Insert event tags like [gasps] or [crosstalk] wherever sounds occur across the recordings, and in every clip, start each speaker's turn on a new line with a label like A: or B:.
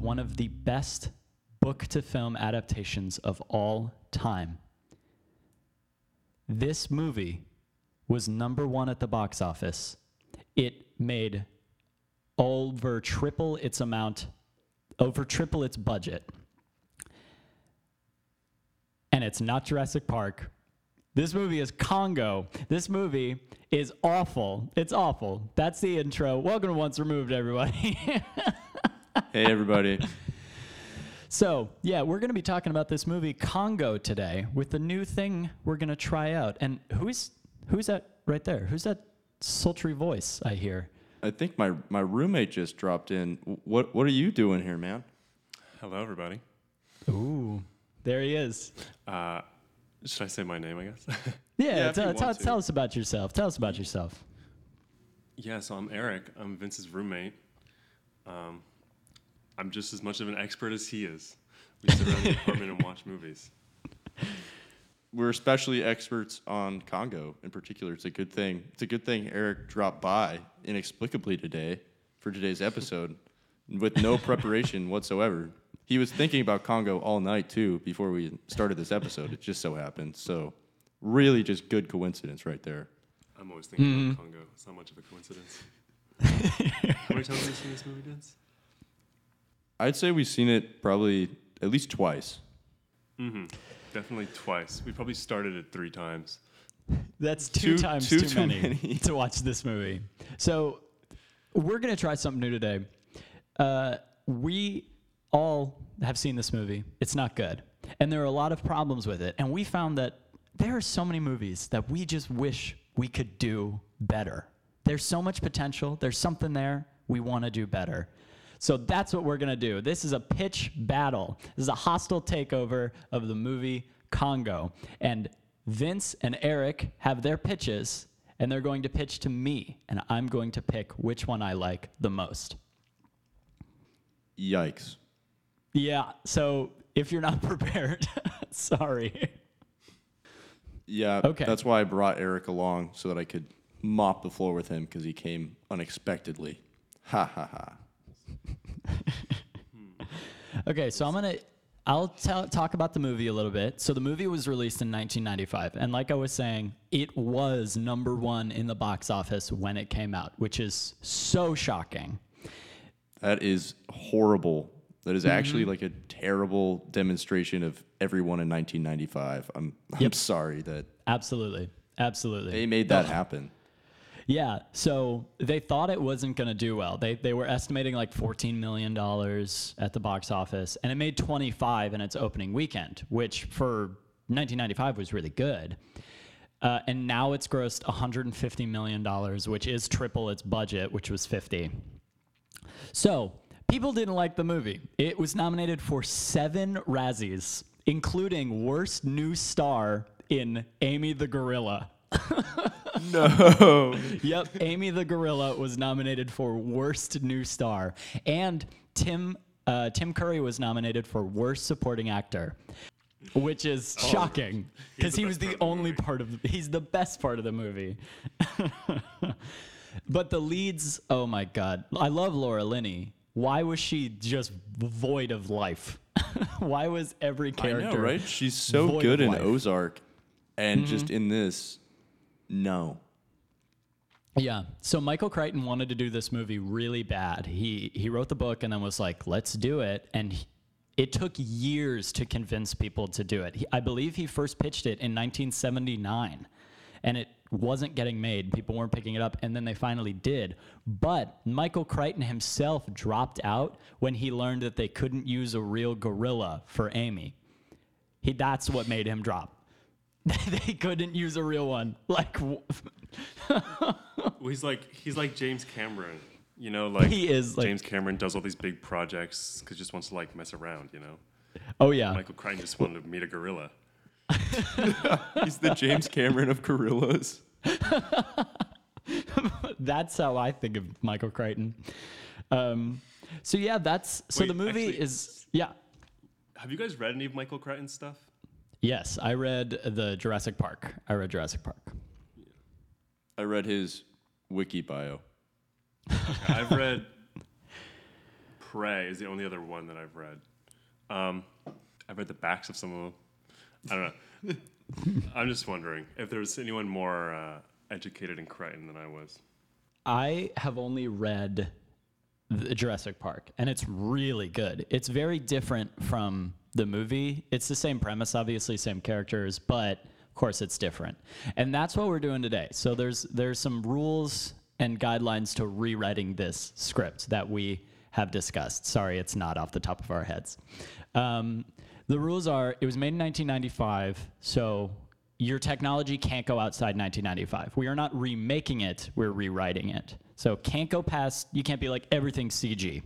A: one of the best book to film adaptations of all time. This movie was number one at the box office. It made over triple its amount, over triple its budget. And it's not Jurassic Park. This movie is Congo. This movie is awful. It's awful. That's the intro. Welcome to Once Removed, everybody. [laughs]
B: Hey everybody.
A: so, yeah, we're going to be talking about this movie Congo today with the new thing we're going to try out. And who's who's that right there? Who's that sultry voice I hear?
B: I think my my roommate just dropped in. What what are you doing here, man?
C: Hello, everybody.
A: Ooh, there he is.
C: Uh, should I say my name, I guess? [laughs]
A: Yeah,
B: Yeah, if
A: tell,
B: you
A: tell,
B: want to.
A: tell us about yourself. Tell us about yourself.
C: yeah, so I'm Eric. I'm Vince's roommate. Um, I'm just as much of an expert as he is. We sit around the apartment and watch movies. [laughs]
B: We're especially experts on Congo in particular. It's a good thing. It's a good thing Eric dropped by inexplicably today for today's episode [laughs] with no preparation whatsoever. He was thinking about Congo all night too before we started this episode. It just so happened. So really just good coincidence right there.
C: I'm always thinking about hmm. Congo. It's not much of a coincidence. How many times have you seen this movie, Vince?
B: I'd say we've seen it probably at least twice.
C: Mm-hmm. Definitely twice. We probably started it three times.
A: That's two,
B: Two-
A: times
B: two
A: too,
B: too
A: many,
B: many. [laughs]
A: to watch this movie. So we're gonna try something new today. Uh, we all have seen this movie. It's not good, and there are a lot of problems with it. And we found that there are so many movies that we just wish we could do better. There's so much potential. There's something there. We want to do better. So that's what we're going to do. This is a pitch battle. This is a hostile takeover of the movie Congo. And Vince and Eric have their pitches, and they're going to pitch to me, and I'm going to pick which one I like the most.
B: Yikes.
A: Yeah, so if you're not [laughs] prepared, [laughs] sorry.
B: Yeah,
A: Okay.
B: that's why I brought Eric along so that I could mop the floor with him because he came unexpectedly. Ha ha ha.
A: Okay, so I'm gonna I'll tell, talk about the movie a little bit. So the movie was released in 1995, and like I was saying, it was number one in the box office when it came out, which is so shocking.
B: That is horrible. That is actually
A: Mm-hmm.
B: like a terrible demonstration of everyone in 1995. I'm I'm
A: Yep.
B: sorry that
A: Absolutely, absolutely.
B: they made that happen.
A: Yeah, so they thought it wasn't going to do well. They they were estimating like 14 million dollars at the box office and it made 25 in its opening weekend, which for 1995 was really good. Uh, and now it's grossed 150 million dollars, which is triple its budget, which was 50. So, people didn't like the movie. It was nominated for 7 Razzies, including worst new star in Amy the Gorilla.
B: No. [laughs]
A: Yep, Amy the Gorilla was nominated for Worst New Star, and Tim uh, Tim Curry was nominated for Worst Supporting Actor, which is shocking [laughs] because he was the only
C: movie.
A: part of the, he's the best part of the movie. [laughs] but the leads, oh my god, I love Laura Linney. Why was she just void of life? Why was every
B: I
A: character
B: know, right? She's so good in
A: life? Mm-hmm.
B: Ozark and just in this no.
A: Yeah. So Michael Crichton wanted to do this movie really bad. He he wrote the book and then was like, "Let's do it." And he, it took years to convince people to do it. He, I believe he first pitched it in 1979, and it wasn't getting made. People weren't picking it up, and then they finally did. But Michael Crichton himself dropped out when he learned that they couldn't use a real gorilla for Amy. He that's what made him drop. [laughs] they couldn't use a real one. Like [laughs]
C: Well, he's like he's like James Cameron. You know, like
A: He is, like-
C: James Cameron does all these big projects because he just wants to like mess around. You know,
A: Oh yeah.
C: Michael Crichton just wanted to meet a gorilla. [laughs]
B: He's the James Cameron of gorillas.
A: That's how I think of Michael Crichton. Um, so yeah, that's so
C: Wait,
A: the movie
C: actually-
A: is yeah.
C: Have you guys read any of Michael Crichton's stuff?
A: Yes, I read the Jurassic Park. I read Jurassic Park.
B: I read his Wiki bio. [laughs]
C: I've read Prey is the only other one that I've read. Um, I've read the backs of some of them. I don't know. [laughs] I'm just wondering if there was anyone more uh, educated in Crichton than I was.
A: I have only read the Jurassic Park, and it's really good. It's very different from the movie. It's the same premise, obviously, same characters, but of course it's different. And that's what we're doing today. So there's there's some rules and guidelines to rewriting this script that we have discussed. Sorry, it's not off the top of our heads. Um, the rules are: it was made in 1995, so your technology can't go outside 1995. We are not remaking it, we're rewriting it. So can't go past, you can't be like everything's CG.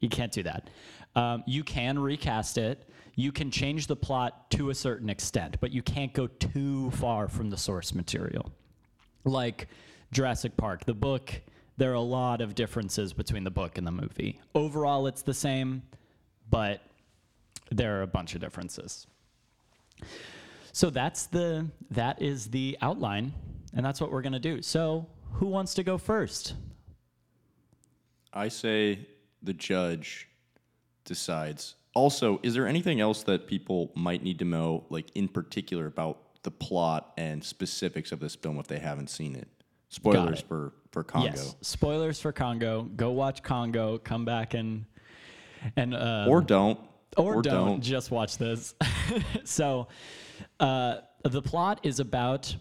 A: You can't do that. Um, you can recast it. You can change the plot to a certain extent, but you can't go too far from the source material. Like Jurassic Park, the book, there are a lot of differences between the book and the movie. Overall, it's the same, but there are a bunch of differences. So that's the that is the outline, and that's what we're gonna do. So who wants to go first?
B: I say the judge decides. Also, is there anything else that people might need to know, like in particular, about the plot and specifics of this film if they haven't seen it? Spoilers
A: it.
B: for for Congo.
A: Yes. Spoilers for Congo. Go watch Congo. Come back and and uh,
B: Or don't.
A: or, don't, just watch this. [laughs] so, uh, the plot is about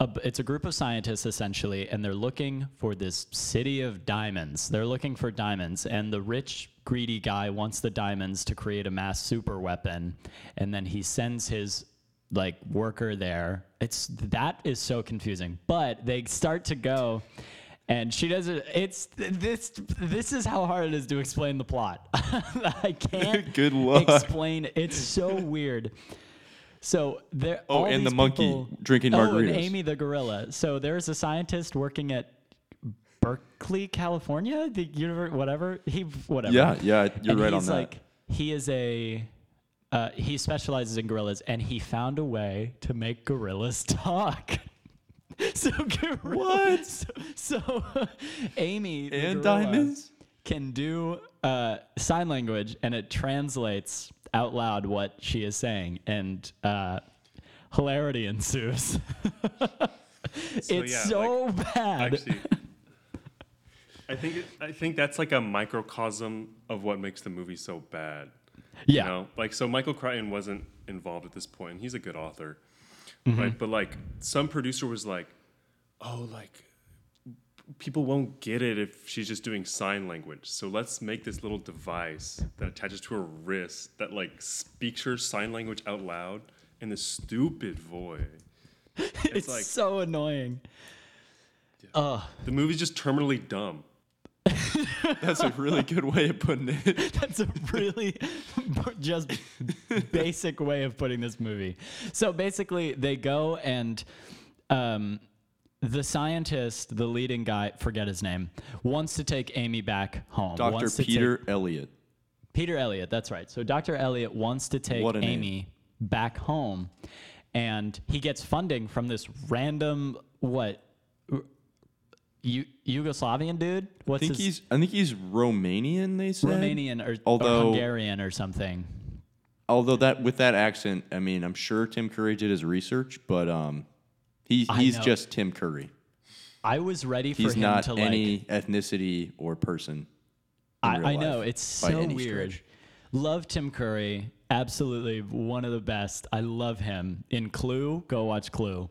A: a, it's a group of scientists essentially, and they're looking for this city of diamonds. They're looking for diamonds, and the rich, greedy guy wants the diamonds to create a mass super weapon, and then he sends his like worker there. It's that is so confusing, but they start to go. And she doesn't. It's this. This is how hard it is to explain the plot. [laughs] I can't [laughs]
B: Good luck.
A: explain. It's so weird. So there.
B: Oh, and the monkey
A: people-
B: drinking
A: oh, and. Amy the gorilla. So there's a scientist working at Berkeley, California, the university, whatever. He whatever.
B: Yeah, yeah, you're
A: And
B: right on that.
A: Like he is a. Uh, he specializes in gorillas, and he found a way to make gorillas [laughs] talk. [laughs] so gorilla, what? [laughs] So, so Amy
B: and diamonds.
A: can do uh, sign language and it translates out loud what she is saying and uh, hilarity ensues [laughs] it's
C: yeah,
A: so bad
C: Actually, [laughs] I think it, I think that's like a microcosm of what makes the movie so bad.
A: yeah
C: You know, like so Michael Crichton wasn't involved at this point. He's a good author,
A: Mm-hmm.
C: right? But like some producer was like, "Oh, like people won't get it if she's just doing sign language. So let's make this little device that attaches to her wrist that like speaks her sign language out loud in this stupid voice." [laughs]
A: it's,
C: like-
A: so annoying Ugh,
C: The movie's just terminally dumb. [laughs]
B: That's a really good way of putting it. [laughs]
A: that's a really just basic way of putting this movie so basically they go and um, the scientist the leading guy forget his name wants to take amy back home
B: Dr.
A: to take-
B: Peter Elliott.
A: Peter Elliott, that's right. So Dr. Elliott wants to take
B: What a name.
A: Amy back home, and he gets funding from this random what U- Yugoslavian dude.
B: I
A: What's
B: think
A: his
B: he's I think he's Romanian, they said.
A: Romanian or, or Hungarian or something?
B: Although that with that accent, I mean, I'm sure Tim Curry did his research, but um he he's just Tim Curry.
A: I was ready for
B: He's
A: him
B: not
A: to like.
B: any ethnicity or person.
A: I, I know it's so weird.
B: stretch.
A: Love Tim Curry, absolutely one of the best. I love him in Clue. Go watch Clue.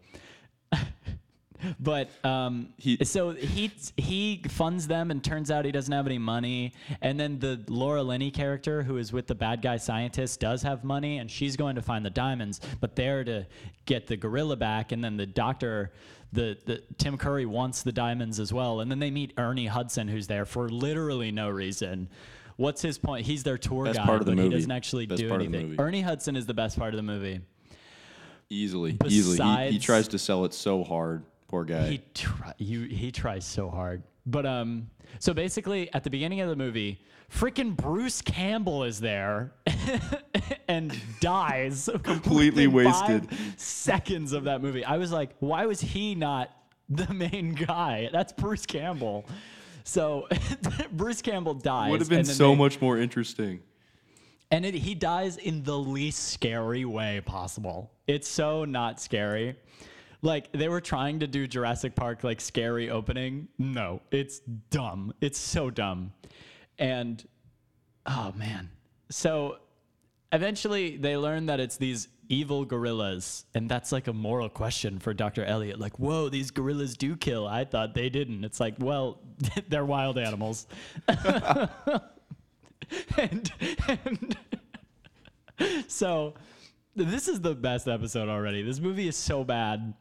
A: But um,
B: He-
A: so he he funds them, and turns out he doesn't have any money. And then the Laura Linney character, who is with the bad guy scientist, does have money, and she's going to find the diamonds, but they're to get the gorilla back. And then the doctor. The, the Tim Curry wants the diamonds as well, and then they meet Ernie Hudson, who's there for literally no reason. What's his point? He's their tour
B: Best
A: guide,
B: part of the
A: but he doesn't actually
B: Best
A: do
B: part of the
A: anything.
B: movie.
A: Ernie Hudson is the best part of the movie.
B: Easily, easily. He, he tries to sell it so hard. Poor guy.
A: He try, you he tries so hard. But um so basically at the beginning of the movie, freaking Bruce Campbell is there [laughs] and dies [laughs]
B: Completely wasted.
A: seconds of that movie. I was like, why was he not the main guy. That's Bruce Campbell. So [laughs] Bruce Campbell dies.
B: Would have been so
A: they-
B: much more interesting.
A: and it, he dies in the least scary way possible. It's so not scary. Like they were trying to do Jurassic Park like scary opening. No, it's dumb. It's so dumb. And oh man. So eventually they learn that it's these evil gorillas and that's like a moral question for Dr. Elliot like whoa these gorillas do kill I thought they didn't it's like well [laughs] they're wild animals [laughs] and, and [laughs] so this is the best episode already. This movie is so bad.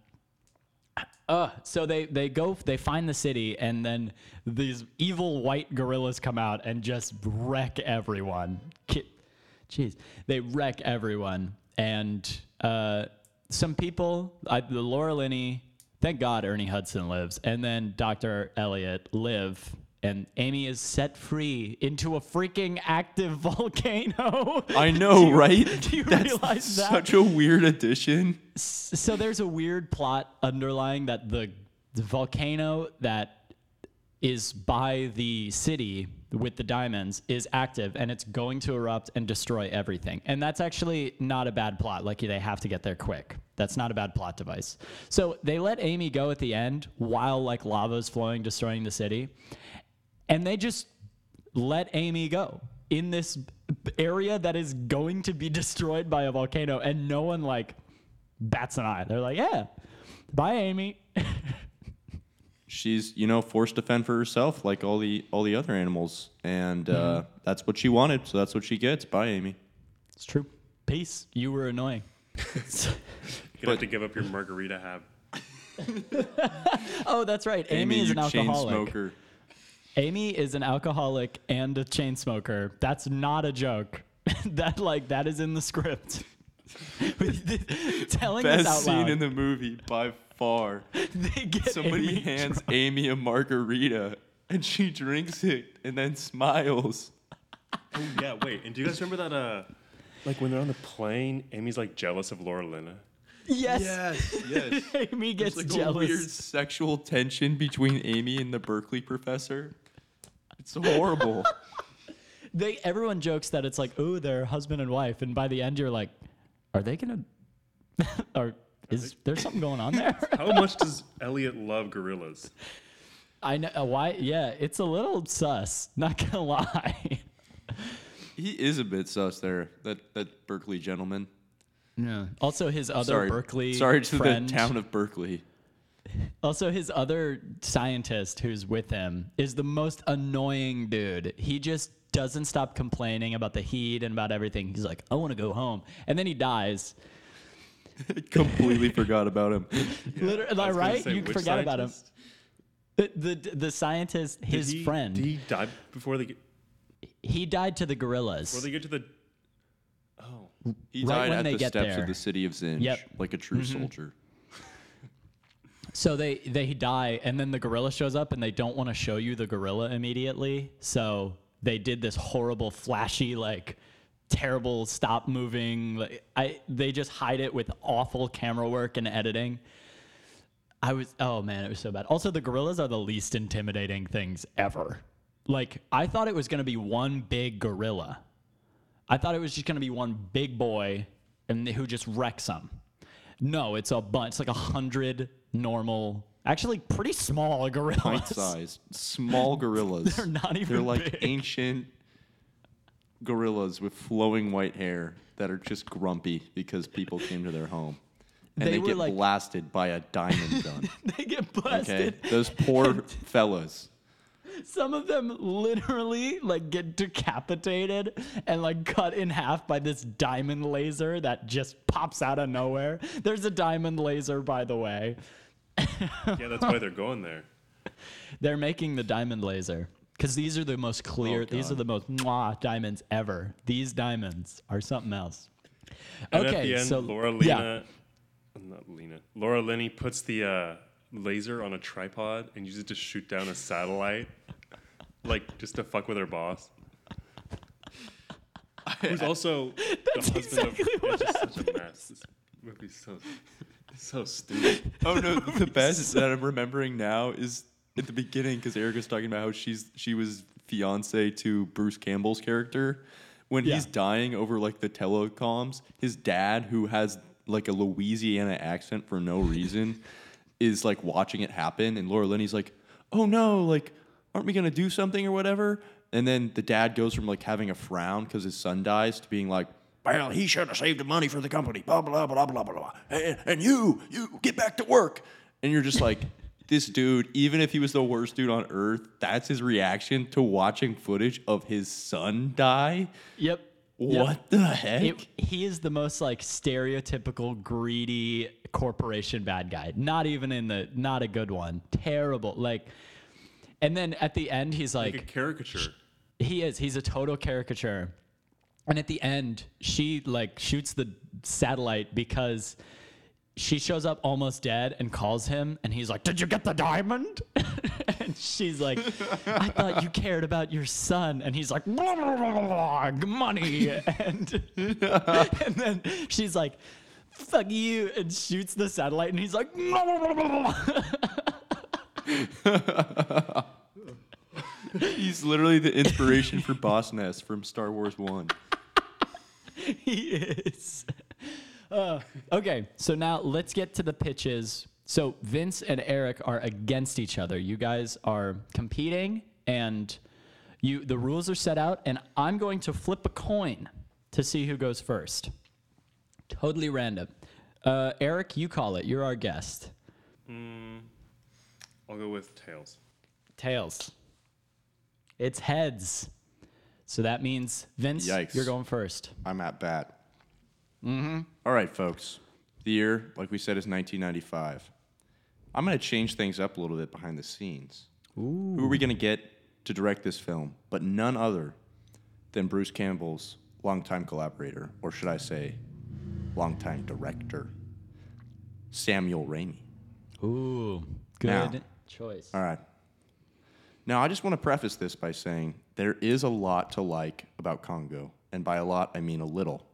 A: Uh, so they they go they find the city and then these evil white gorillas come out and just wreck everyone. Jeez, they wreck everyone and uh, some people. I, Laura Linney, thank God Ernie Hudson lives, and then Dr. Elliot live. And Amy is set free into a freaking active [laughs] volcano.
B: I know,
A: Do you-
B: right?
A: Do you
B: That's
A: realize that?
B: such a weird addition.
A: so there's a weird plot underlying that the, the volcano that is by the city with the diamonds is active and it's going to erupt and destroy everything. And that's actually not a bad plot. Like they have to get there quick. That's not a bad plot device. So they let Amy go at the end while like lava's flowing, destroying the city. And they just let Amy go in this area that is going to be [laughs] destroyed by a volcano and no one like bats an eye. They're like, yeah, bye, Amy. [laughs]
B: She's, you know, forced to fend for herself like all the all the other animals, and uh,
A: Mm-hmm.
B: that's what she wanted. So that's what she gets. Bye, Amy.
A: It's true. Peace. You were annoying. [laughs]
C: You're gonna have to give up your margarita hab.
A: oh, that's right. Amy, is
B: you
A: an
B: chain
A: alcoholic.
B: smoker.
A: Amy is an alcoholic and a chain smoker. That's not a joke. [laughs] that like that is in the script. [laughs] Telling this
B: Best
A: out
B: scene
A: loud,
B: in the movie by far. [laughs]
A: they get
B: Somebody
A: Amy
B: hands
A: drunk.
B: Amy a margarita, and she drinks it and then smiles.
C: Oh yeah, wait. And do you guys remember that? Uh, like when they're on the plane, Amy's like jealous of Laura Lena.
A: Yes.
B: yes.
A: Amy gets
B: There's like
A: jealous.
B: a weird sexual tension between Amy and the Berkeley professor. It's horrible. [laughs]
A: they everyone jokes that it's like, oh, they're husband and wife, and by the end you're like, are they gonna? [laughs] or is there something going on there? [laughs]
C: How much does Elliot love gorillas?
A: I know uh, why. Yeah, it's a little sus. Not gonna lie.
B: he is a bit sus there, that, that Berkeley gentleman.
A: Yeah. Also, his other
B: Sorry.
A: Berkeley
B: Sorry to
A: friend.
B: the town of Berkeley.
A: Also, his other scientist who's with him is the most annoying dude. He just doesn't stop complaining about the heat and about everything. He's like, I want to go home. And then he dies. [laughs]
B: Completely forgot about him. [laughs]
A: Literally,
C: I
A: right?
C: say,
A: you
C: which
A: forgot about him. The, the, the scientist,
C: Did
A: his
C: he-
A: friend,
C: Did
A: he,
C: he die before they get
A: died to the
C: before
A: gorillas.
C: they get to the? Oh,
B: He
A: Right
B: died
A: when
B: at
A: they
B: the
A: get
B: steps
A: there.
B: of the city of Zinj,
A: Yep.
B: like a true mm-hmm. soldier.
A: So they they die, and then the gorilla shows up, and they don't want to show you the gorilla immediately. So they did this horrible, flashy, like terrible stop moving. Like, I they just hide it with awful camera work and editing. I was oh man, it was so bad. Also, the gorillas are the least intimidating things ever. Like I thought it was gonna be one big gorilla. I thought it was just gonna be one big boy, and who just wrecks them. No, it's a bunch. It's like a hundred normal, actually pretty small [laughs] gorillas.
B: Pint sized, small gorillas. [laughs]
A: They're not even
B: They're like
A: big.
B: ancient gorillas with flowing white hair that are just grumpy because people came to their home. And
A: They
B: they, get
A: like-
B: blasted by a diamond gun. [laughs]
A: they get
B: Okay?
A: blasted.
B: Those poor fellas.
A: Some of them literally like get decapitated and like cut in half by this diamond laser that just pops out of nowhere. There's a diamond laser, by the way. [laughs]
C: yeah, that's why they're going there. [laughs]
A: They're making the diamond laser because these are the most clear.
B: Oh,
A: these are the most mwah diamonds ever. These diamonds are something else.
C: And
A: okay,
C: at the end,
A: so
C: Laura
A: yeah.
C: Not Lena, Laura Linney puts the uh, laser on a tripod and uses it to shoot down a satellite, like just to fuck with her boss. [laughs] Who's also the husband
A: exactly
C: of.
A: what
C: It's just such a mess. This movie's so. [laughs] So stupid.
B: Oh no, [laughs] the best that I'm remembering now is at the beginning because Eric was talking about how she's she was fiance to Bruce Campbell's character. When
A: Yeah.
B: he's dying over like the telecoms, his dad, who has like a Louisiana accent for no reason, [laughs] is like watching it happen, and Laura Linney's like, "Oh no, like, aren't we gonna do something or whatever?" And then the dad goes from like having a frown because his son dies to being like, well, he should have saved the money for the company, blah, blah, blah, blah, blah, blah. And, and you, you get back to work. And you're just like, this dude, even if he was the worst dude on earth, that's his reaction to watching footage of his son die.
A: Yep. Yep.
B: What the heck?
A: It, he is the most like stereotypical greedy corporation bad guy. Not even in the not a good one. Terrible. Like and then at the end he's
C: Like a
A: like
C: caricature.
A: he is he's a total caricature. And at the end she like shoots the satellite because she shows up almost dead and calls him and he's like, "Did you get the diamond?" [laughs] and she's like, [laughs] "I thought you cared about your son." And he's like, blah, blah, blah, blah, blah, "Money." [laughs] And and then she's like, "Fuck you." And shoots the satellite and he's like, blah, blah, blah, blah. [laughs]
B: He's literally the inspiration for Boss Nass from Star Wars 1. [laughs]
A: he is. Uh, okay, so now let's get to the pitches. So Vince and Eric are against each other. You guys are competing, and you the rules are set out. And I'm going to flip a coin to see who goes first. Totally random. Uh, Eric, you call it. You're our guest.
C: I'll go with tails.
A: Tails. It's heads. So that means Vince,
B: Yikes.
A: you're going first.
B: I'm at bat. Mm-hmm. All right, folks. The year, like we said, is 1995. I'm going to change things up a little bit behind the scenes. Who are we going to get to direct this film? But none other than Bruce Campbell's longtime collaborator, or should I say, longtime director, Samuel Raimi.
A: Ooh, good
B: Now.
A: choice.
B: All right. Now, I just want to preface this by saying there is a lot to like about Congo. And by a lot, I mean a little.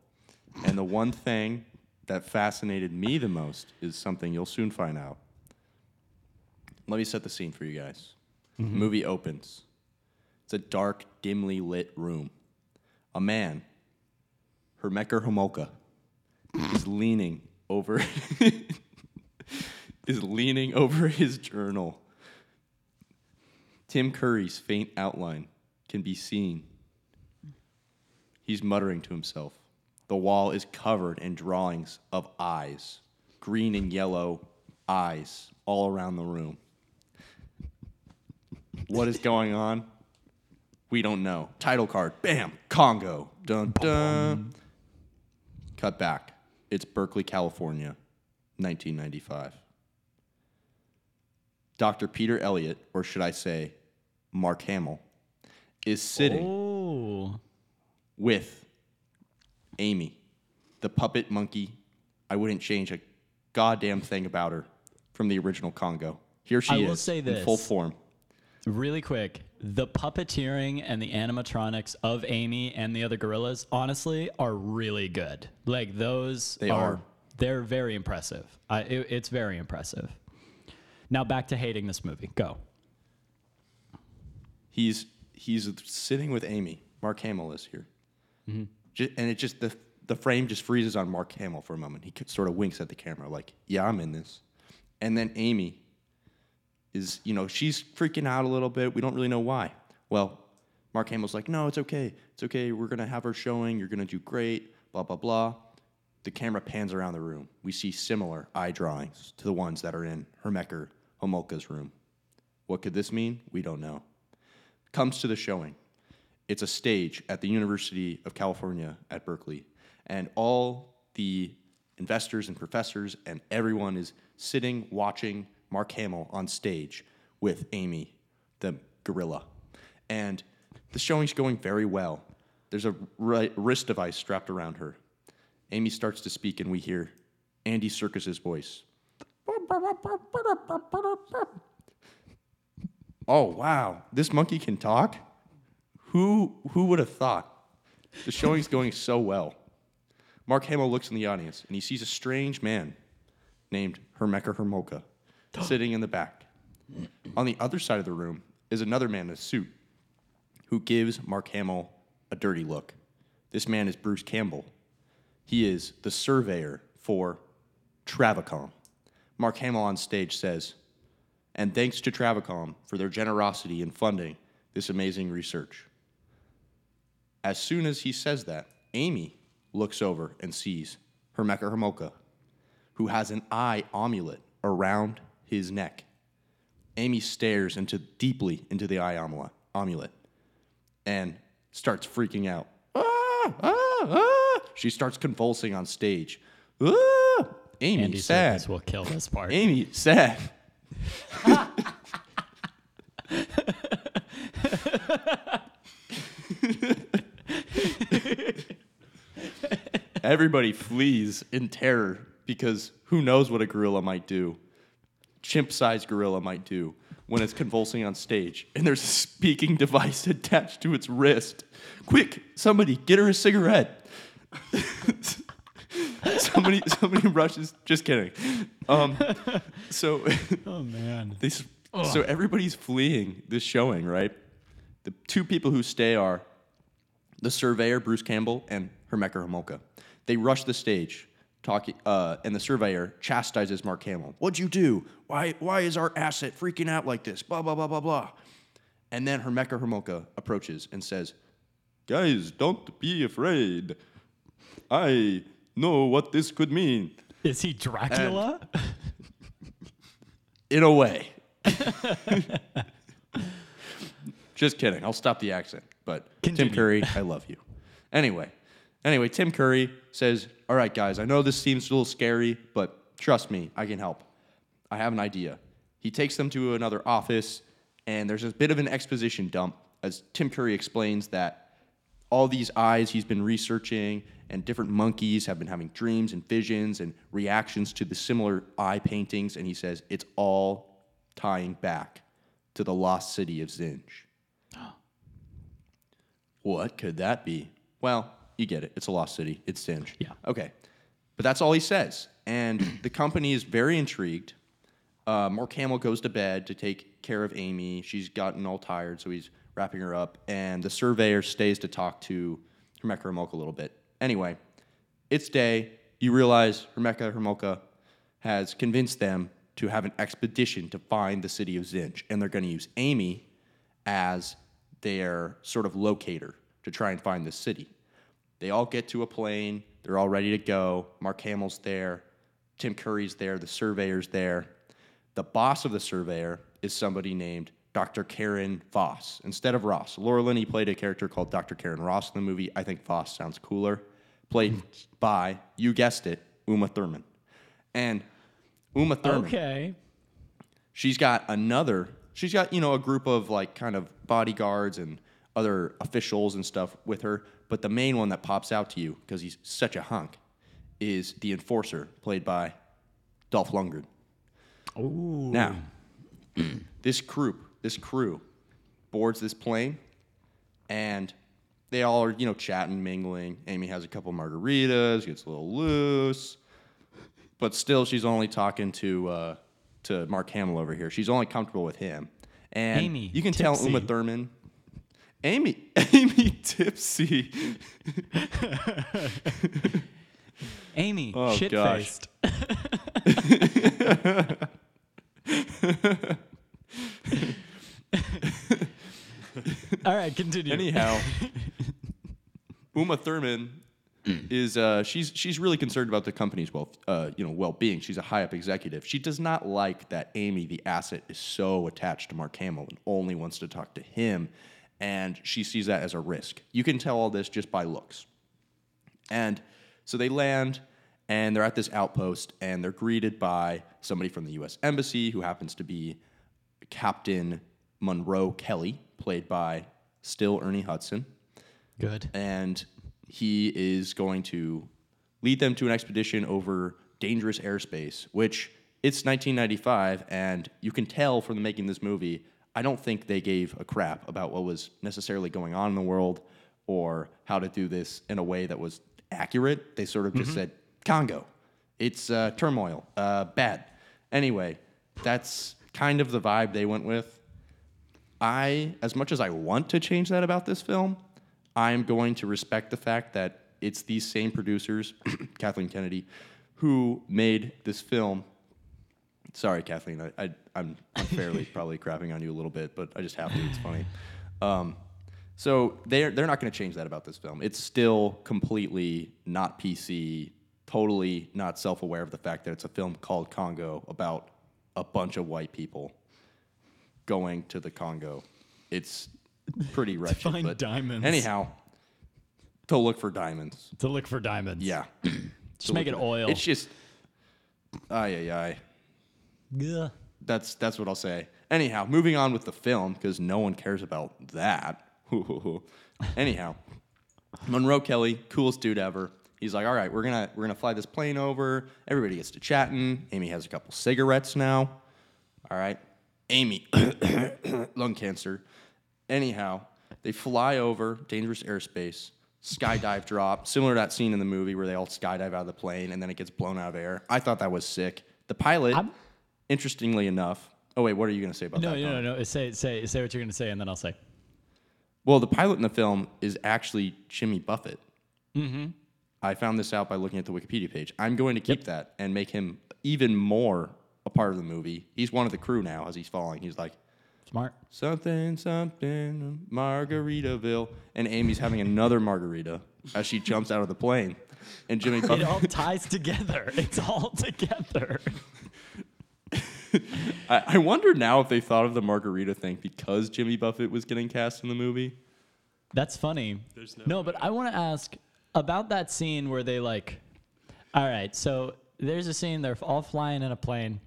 B: And the one thing that fascinated me the most is something you'll soon find out. Let me set the scene for you guys. The movie opens. It's a dark, dimly lit room. A man, Hermecker Homolka, [laughs] is leaning over [laughs] is leaning over his journal. Tim Curry's faint outline can be seen. He's muttering to himself. The wall is covered in drawings of eyes, green and yellow eyes all around the room. What is going on? We don't know. Title card, bam, Congo. Dun dun. Cut back. It's Berkeley, California, 1995. Dr. Peter Elliott, or should I say, Mark Hamill, is sitting
A: Oh,
B: with Amy, the puppet monkey. I wouldn't change a goddamn thing about her from the original Congo. Here she
A: I
B: is
A: will say this.
B: in full form.
A: really quick. The puppeteering and the animatronics of Amy and the other gorillas, honestly, are really good. Like those,
B: They
A: are,
B: are.
A: They're very impressive. I, it, it's very impressive. Now back to hating this movie. Go.
B: He's he's sitting with Amy. Mark Hamill is here, mm-hmm. Ju- and it just the the frame just freezes on Mark Hamill for a moment. He sort of winks at the camera, like, "Yeah, I'm in this," and then Amy is, you know, she's freaking out a little bit. We don't really know why. Well, Mark Hamill's like, "No, it's okay. It's okay. We're gonna have her showing. You're gonna do great." Blah blah blah. The camera pans around the room. We see similar eye drawings to the ones that are in Hermecker Homolka's room. What could this mean? We don't know comes to the showing. It's a stage at the University of California at Berkeley, and all the investors and professors and everyone is sitting watching Mark Hamill on stage with Amy, the gorilla. And the showing's going very well. There's a wrist device strapped around her. Amy starts to speak, and we hear Andy Serkis's voice. Oh wow, this monkey can talk? Who who would have thought? The showing's going so well. Mark Hamill looks in the audience and he sees a strange man named Hermeka Hermoka [gasps] sitting in the back. On the other side of the room is another man in a suit who gives Mark Hamill a dirty look. This man is Bruce Campbell. He is the surveyor for Travicom. Mark Hamill on stage says, and thanks to Travicom for their generosity in funding this amazing research. As soon as he says that, Amy looks over and sees Hermeka Hermoka, who has an eye amulet around his neck. Amy stares into deeply into the eye amulet, and starts freaking out. Ah, ah, ah. She starts convulsing on stage. Ah! Amy,
A: Andy
B: sad.
A: Will kill this part.
B: Amy, sad. Everybody flees in terror because who knows what a gorilla might do. Chimp sized gorilla might do when it's convulsing on stage and there's a speaking device [laughs] attached to its wrist. Quick, somebody, get her a cigarette. [laughs] somebody somebody rushes just kidding. Um, so [laughs]
A: oh man. [laughs]
B: they, s- so everybody's fleeing this showing, right? The two people who stay are the surveyor Bruce Campbell and Hermeka Homolka. They rush the stage, talking, uh, and the surveyor chastises Mark Hamill. What'd you do? Why why is our asset freaking out like this? Blah blah blah blah blah. And then Hermeka Homolka approaches and says, "Guys, don't be afraid. I know what this could mean."
A: Is he Dracula?
B: in a way. [laughs] Just kidding. I'll stop the accent. But
A: Continue.
B: Tim Curry, I love you. Anyway, anyway, Tim Curry says, "All right, guys, I know this seems a little scary, but trust me, I can help. I have an idea." He takes them to another office, and there's a bit of an exposition dump as Tim Curry explains that all these eyes he's been researching and different monkeys have been having dreams and visions and reactions to the similar eye paintings and he says it's all tying back to the lost city of Zinj. [gasps] what could that be? Well, you get it. It's a lost city. It's Zinj.
A: Yeah.
B: Okay. But that's all he says. And the company is very intrigued. Uh, Mark Hamill goes to bed to take care of Amy. She's gotten all tired, so he's wrapping her up. And the surveyor stays to talk to Hermeka Hermolka a little bit. Anyway, it's day. You realize Hermeka Hermolka has convinced them to have an expedition to find the city of Zinj. And they're going to use Amy as their sort of locator to try and find the city. They all get to a plane. They're all ready to go. Mark Hamill's there. Tim Curry's there. The surveyor's there. The boss of the surveyor is somebody named Dr. Karen Voss instead of Ross. Laura Linney played a character called Dr. Karen Ross in the movie. I think Voss sounds cooler. Played by, you guessed it, Uma Thurman. And Uma Thurman
A: okay.
B: she's got another she's got you know a group of like kind of bodyguards and other officials and stuff with her but the main one that pops out to you because he's such a hunk is the enforcer played by Dolph Lundgren
A: Ooh.
B: now [clears throat] this crew this crew boards this plane and they all are you know chatting mingling amy has a couple margaritas gets a little loose but still she's only talking to uh, to Mark Hamill over here. She's only comfortable with him. And
A: Amy,
B: you can tell
A: tipsy.
B: Uma Thurman. Amy, [laughs] Amy Tipsy. [laughs]
A: Amy,
B: Oh,
A: shit faced. [laughs] [laughs] All right, continue.
B: Anyhow, [laughs] Uma Thurman is uh, she's she's really concerned about the company's well uh, you know well being. She's a high up executive. She does not like that Amy, the asset, is so attached to Mark Hamill and only wants to talk to him, and she sees that as a risk. You can tell all this just by looks. And so they land and they're at this outpost and they're greeted by somebody from the US Embassy who happens to be Captain Monroe Kelly, played by still Ernie Hudson.
A: Good.
B: And he is going to lead them to an expedition over dangerous airspace, which it's 1995, and you can tell from the making of this movie, I don't think they gave a crap about what was necessarily going on in the world or how to do this in a way that was accurate. They sort of just said Congo, It's uh, turmoil. Uh, bad. Anyway, that's kind of the vibe they went with. I, as much as I want to change that about this film, I'm going to respect the fact that it's these same producers, [clears throat] Kathleen Kennedy, who made this film. Sorry, Kathleen, I, I, I'm unfairly [laughs] probably crapping on you a little bit, but I just have to. It's funny. Um, so they're they're not going to change that about this film. It's still completely not PC, totally not self-aware of the fact that it's a film called Congo about a bunch of white people going to the Congo. It's [laughs] pretty wretched.
A: find
B: but
A: diamonds.
B: Anyhow, to look for diamonds.
A: To look for diamonds.
B: Yeah. [clears throat]
A: Just make it oil.
B: It's just, ay ay ay.
A: Yeah.
B: That's that's what I'll say. Anyhow, moving on with the film because no one cares about that. [laughs] Anyhow, Monroe Kelly, coolest dude ever. He's like, all right, we're gonna we're gonna fly this plane over. Everybody gets to chatting. Amy has a couple cigarettes now. All right, Amy, [coughs] lung cancer. Anyhow, they fly over dangerous airspace. Skydive drop, similar to that scene in the movie where they all skydive out of the plane and then it gets blown out of air. I thought that was sick. The pilot,
A: I'm-
B: interestingly enough. Oh wait, what are you gonna say about
A: No,
B: that?
A: no,
B: Conor?
A: no, no. Say, say, say what you're gonna say, and then I'll say.
B: Well, the pilot in the film is actually Jimmy Buffett. Mm-hmm. I found this out by looking at the Wikipedia page. I'm going to keep that and make him even more a part of the movie. He's one of the crew now as he's falling. He's like,
A: Smart.
B: something, something, Margaritaville. And Amy's having another margarita as she jumps out of the plane. And Jimmy
A: It all ties together. It's all together. [laughs]
B: I, I wonder now if they thought of the margarita thing because Jimmy Buffett was getting cast in the movie.
A: That's funny.
C: There's no
A: no, but I want to ask about that scene where they like. All right, so there's a scene they're all flying in a plane,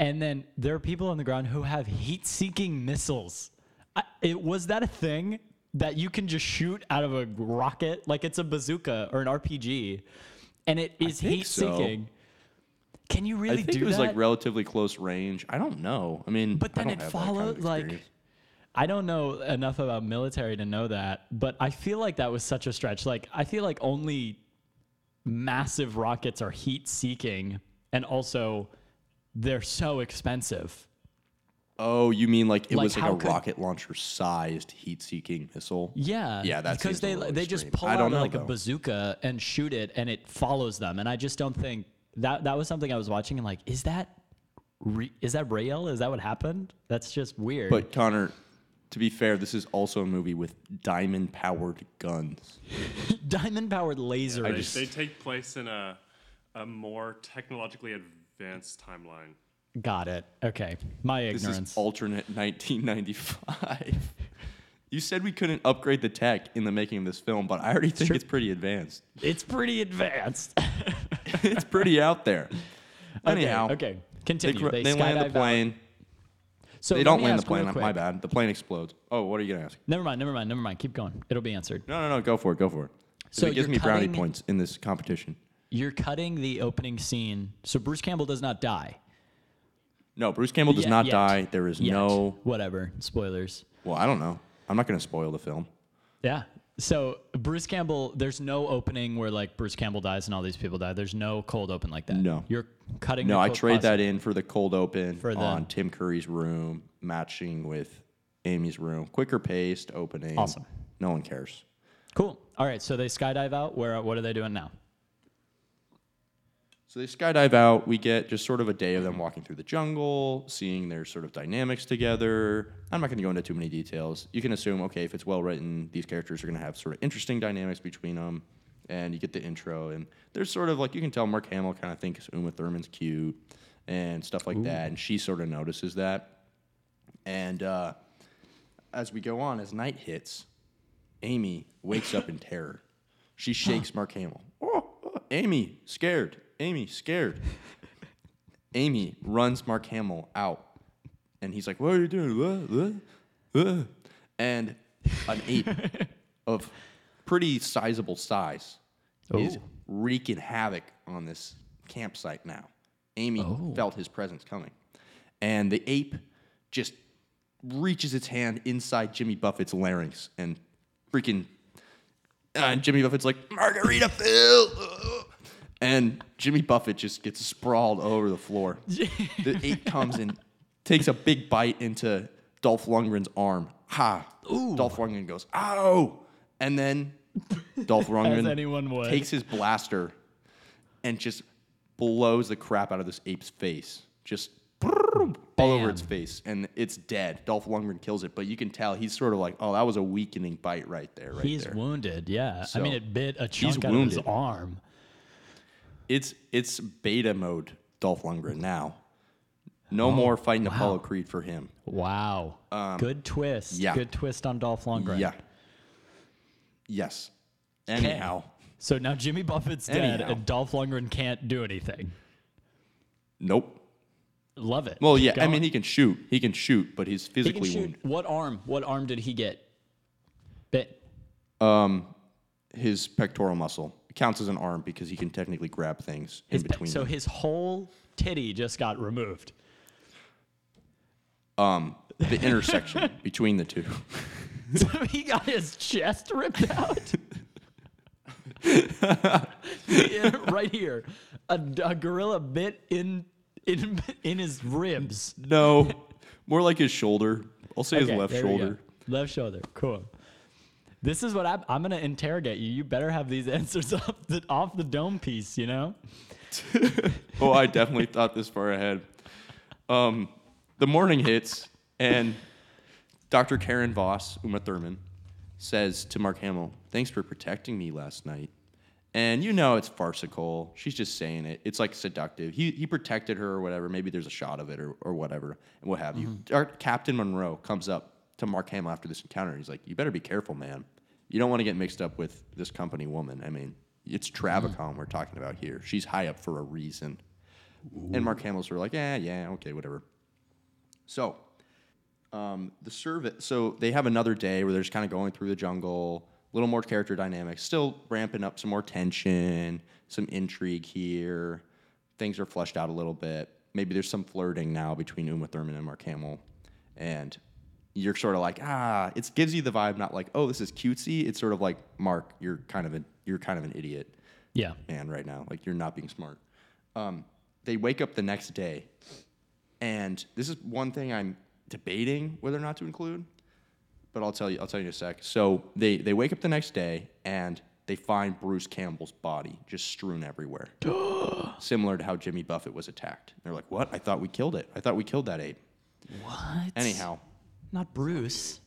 A: and then there are people on the ground who have heat-seeking missiles. I, it was that a thing that you can just shoot out of a rocket like it's a bazooka or an RPG, and it is heat-seeking. Can you really
B: I think
A: do
B: it was
A: that?
B: like relatively close range. I don't know. I mean,
A: But then it
B: have kind of
A: followed like. I don't know enough about military to know that, but I feel like that was such a stretch. Like I feel like only massive rockets are heat seeking and also they're so expensive.
B: Oh, you mean like it
A: Like,
B: was like
A: how
B: a
A: could-
B: rocket launcher sized heat seeking missile?
A: Yeah.
B: Yeah, that
A: because
B: seems a
A: they
B: little
A: they just
B: extreme.
A: pull
B: I
A: out
B: don't know,
A: like a
B: though.
A: bazooka and shoot it and it follows them and I just don't think that that was something I was watching and like is that re- is that real? Is that what happened? That's just weird.
B: But Conor, to be fair, this is also a movie with diamond powered guns. [laughs]
A: diamond powered lasers.
C: They, they take place in a, a more technologically advanced timeline.
A: Got it. Okay. My ignorance.
B: This
A: ignorance.
B: is alternate [laughs] 1995. you said we couldn't upgrade the tech in the making of this film, but I already think
A: Sure.
B: it's pretty advanced.
A: It's pretty advanced. [laughs]
B: it's pretty out there. [laughs] Anyhow,
A: okay, okay.
B: they,
A: Continue.
B: cr-
A: They,
B: they land
A: skydive
B: the
A: out.
B: plane.
A: So
B: they don't land the
A: ask real
B: plane. My bad. The plane explodes. Oh, what are you gonna ask?
A: Never mind. Never mind. Never mind. Keep going. It'll be answered.
B: No, no, no. Go for it. Go for it.
A: So
B: it gives me brownie points in this competition.
A: You're cutting the opening scene. So Bruce Campbell does not die.
B: No, Bruce Campbell does
A: Yet-
B: not
A: yet.
B: die. There is
A: Yet.
B: no.
A: whatever spoilers.
B: Well, I don't know. I'm not going to spoil the film.
A: Yeah. So Bruce Campbell, there's no opening where like Bruce Campbell dies and all these people die. There's no cold open like that.
B: No.
A: You're cutting.
B: No,
A: the
B: I
A: cold
B: trade that in for the cold open
A: For the-
B: on Tim Curry's room, matching with Amy's room. Quicker paced opening.
A: Awesome.
B: No one cares.
A: Cool. All right. So they skydive out. Where? What are they doing now?
B: So they skydive out. We get just sort of a day of them walking through the jungle, seeing their sort of dynamics together. I'm not going to go into too many details. You can assume, okay, if it's well written, these characters are going to have sort of interesting dynamics between them. And you get the intro, and there's sort of like you can tell Mark Hamill kind of thinks Uma Thurman's cute and stuff like that, and she sort of notices that. And uh, as we go on, as night hits, Amy wakes up in [laughs] terror. She shakes Mark Hamill. Oh, oh, Amy, scared. Amy, scared. Amy runs Mark Hamill out. And he's like, What are you doing? What? What? What?" And an ape [laughs] of pretty sizable size is
A: Oh.
B: wreaking havoc on this campsite now. Amy felt his presence coming. And the ape just reaches its hand inside Jimmy Buffett's larynx and freaking. uh, and Jimmy Buffett's like, Margarita Phil! And Jimmy Buffett just gets sprawled over the floor. [laughs] the ape comes and takes a big bite into Dolph Lundgren's arm. Ha! Dolph Lundgren goes, "Ow!" And then Dolph [laughs] Lundgren takes his blaster and just blows the crap out of this ape's face. Just all over its face, and it's dead. Dolph Lundgren kills it, but you can tell he's sort of like, "Oh, that was a weakening bite right there." Right
A: He's
B: there.
A: wounded. Yeah. I mean, it bit a chunk out of his arm.
B: It's it's beta mode Dolph Lundgren now. No more fighting Apollo Creed for him.
A: Wow. Good twist.
B: Um, yeah.
A: Good twist on Dolph Lundgren.
B: Yeah. Yes. Anyhow,
A: So now Jimmy Buffett's dead
B: Anyhow.
A: and Dolph Lundgren can't do anything.
B: nope.
A: Love it.
B: Well,
A: Keep
B: yeah. I mean, he can shoot. He can shoot, but he's physically
A: shoot.
B: wounded.
A: What arm? What arm did he get bit?
B: Um, his pectoral muscle counts as an arm because he can technically grab things
A: His
B: in between.
A: so
B: them.
A: his whole titty just got removed.
B: Um, the intersection [laughs] between the two. [laughs]
A: So he got his chest ripped out. [laughs] Right here, a, a gorilla bit in in in his ribs.
B: No, more like his shoulder. I'll say his left
A: there we go.
B: shoulder.
A: Left shoulder. Cool. This is what I'm, I'm going to interrogate you. You better have these [laughs] answers off the, off the dome piece, you know? [laughs]
B: Oh, I definitely thought this far ahead. Um, the morning hits, and Dr. Karen Voss, Uma Thurman, says to Mark Hamill, Thanks for protecting me last night. And you know it's farcical. She's just saying it. It's like seductive. He, he protected her or whatever. Maybe there's a shot of it or, or whatever, and what have you. Our Captain Monroe comes up to Mark Hamill after this encounter. He's like, You better be careful, man. You don't want to get mixed up with this company woman. I mean, it's Travicom we're talking about here. She's high up for a reason. And Mark Hamill's sort of like, yeah, yeah, okay, whatever. So, um, the service. So they have another day where they're just kind of going through the jungle. A little more character dynamics, still ramping up some more tension, some intrigue here. Things are fleshed out a little bit. Maybe there's some flirting now between Uma Thurman and Mark Hamill, and you're sort of like, ah, it gives you the vibe, not like, oh, this is cutesy. It's sort of like, Mark, you're kind of a, you're kind of an idiot
A: Yeah.
B: man right now. Like you're not being smart. Um, they wake up the next day, and this is one thing I'm debating whether or not to include. But I'll tell you. I'll tell you in a sec. So they they wake up the next day and they find Bruce Campbell's body just strewn everywhere, [gasps] similar to how Jimmy Buffett was attacked. They're like, "What? I thought we killed it. I thought we killed that ape."
A: What?
B: Anyhow,
A: Not Bruce.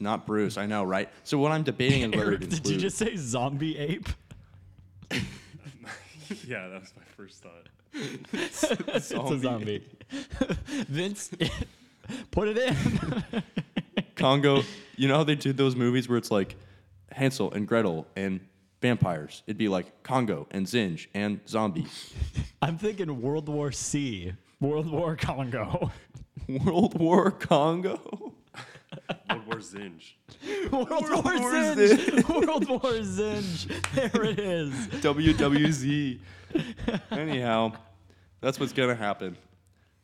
B: not Bruce. I know, right? So what I'm debating is whether
A: Eric,
B: to
A: did
B: include.
A: you just say zombie ape? [laughs]
C: yeah, that was my first thought. [laughs]
A: It's a zombie. [laughs] Vince, put it in.
B: Congo, you know how they did those movies where it's like Hansel and Gretel and vampires? It'd be like Congo and Zinj and zombies.
A: I'm thinking World War C. World War Congo. [laughs]
B: World War Congo?
C: World War Zinj. [laughs]
A: World, War
B: War
A: Zinj. [laughs] World War Zinj. There it is.
B: WWZ. Anyhow, that's what's going to happen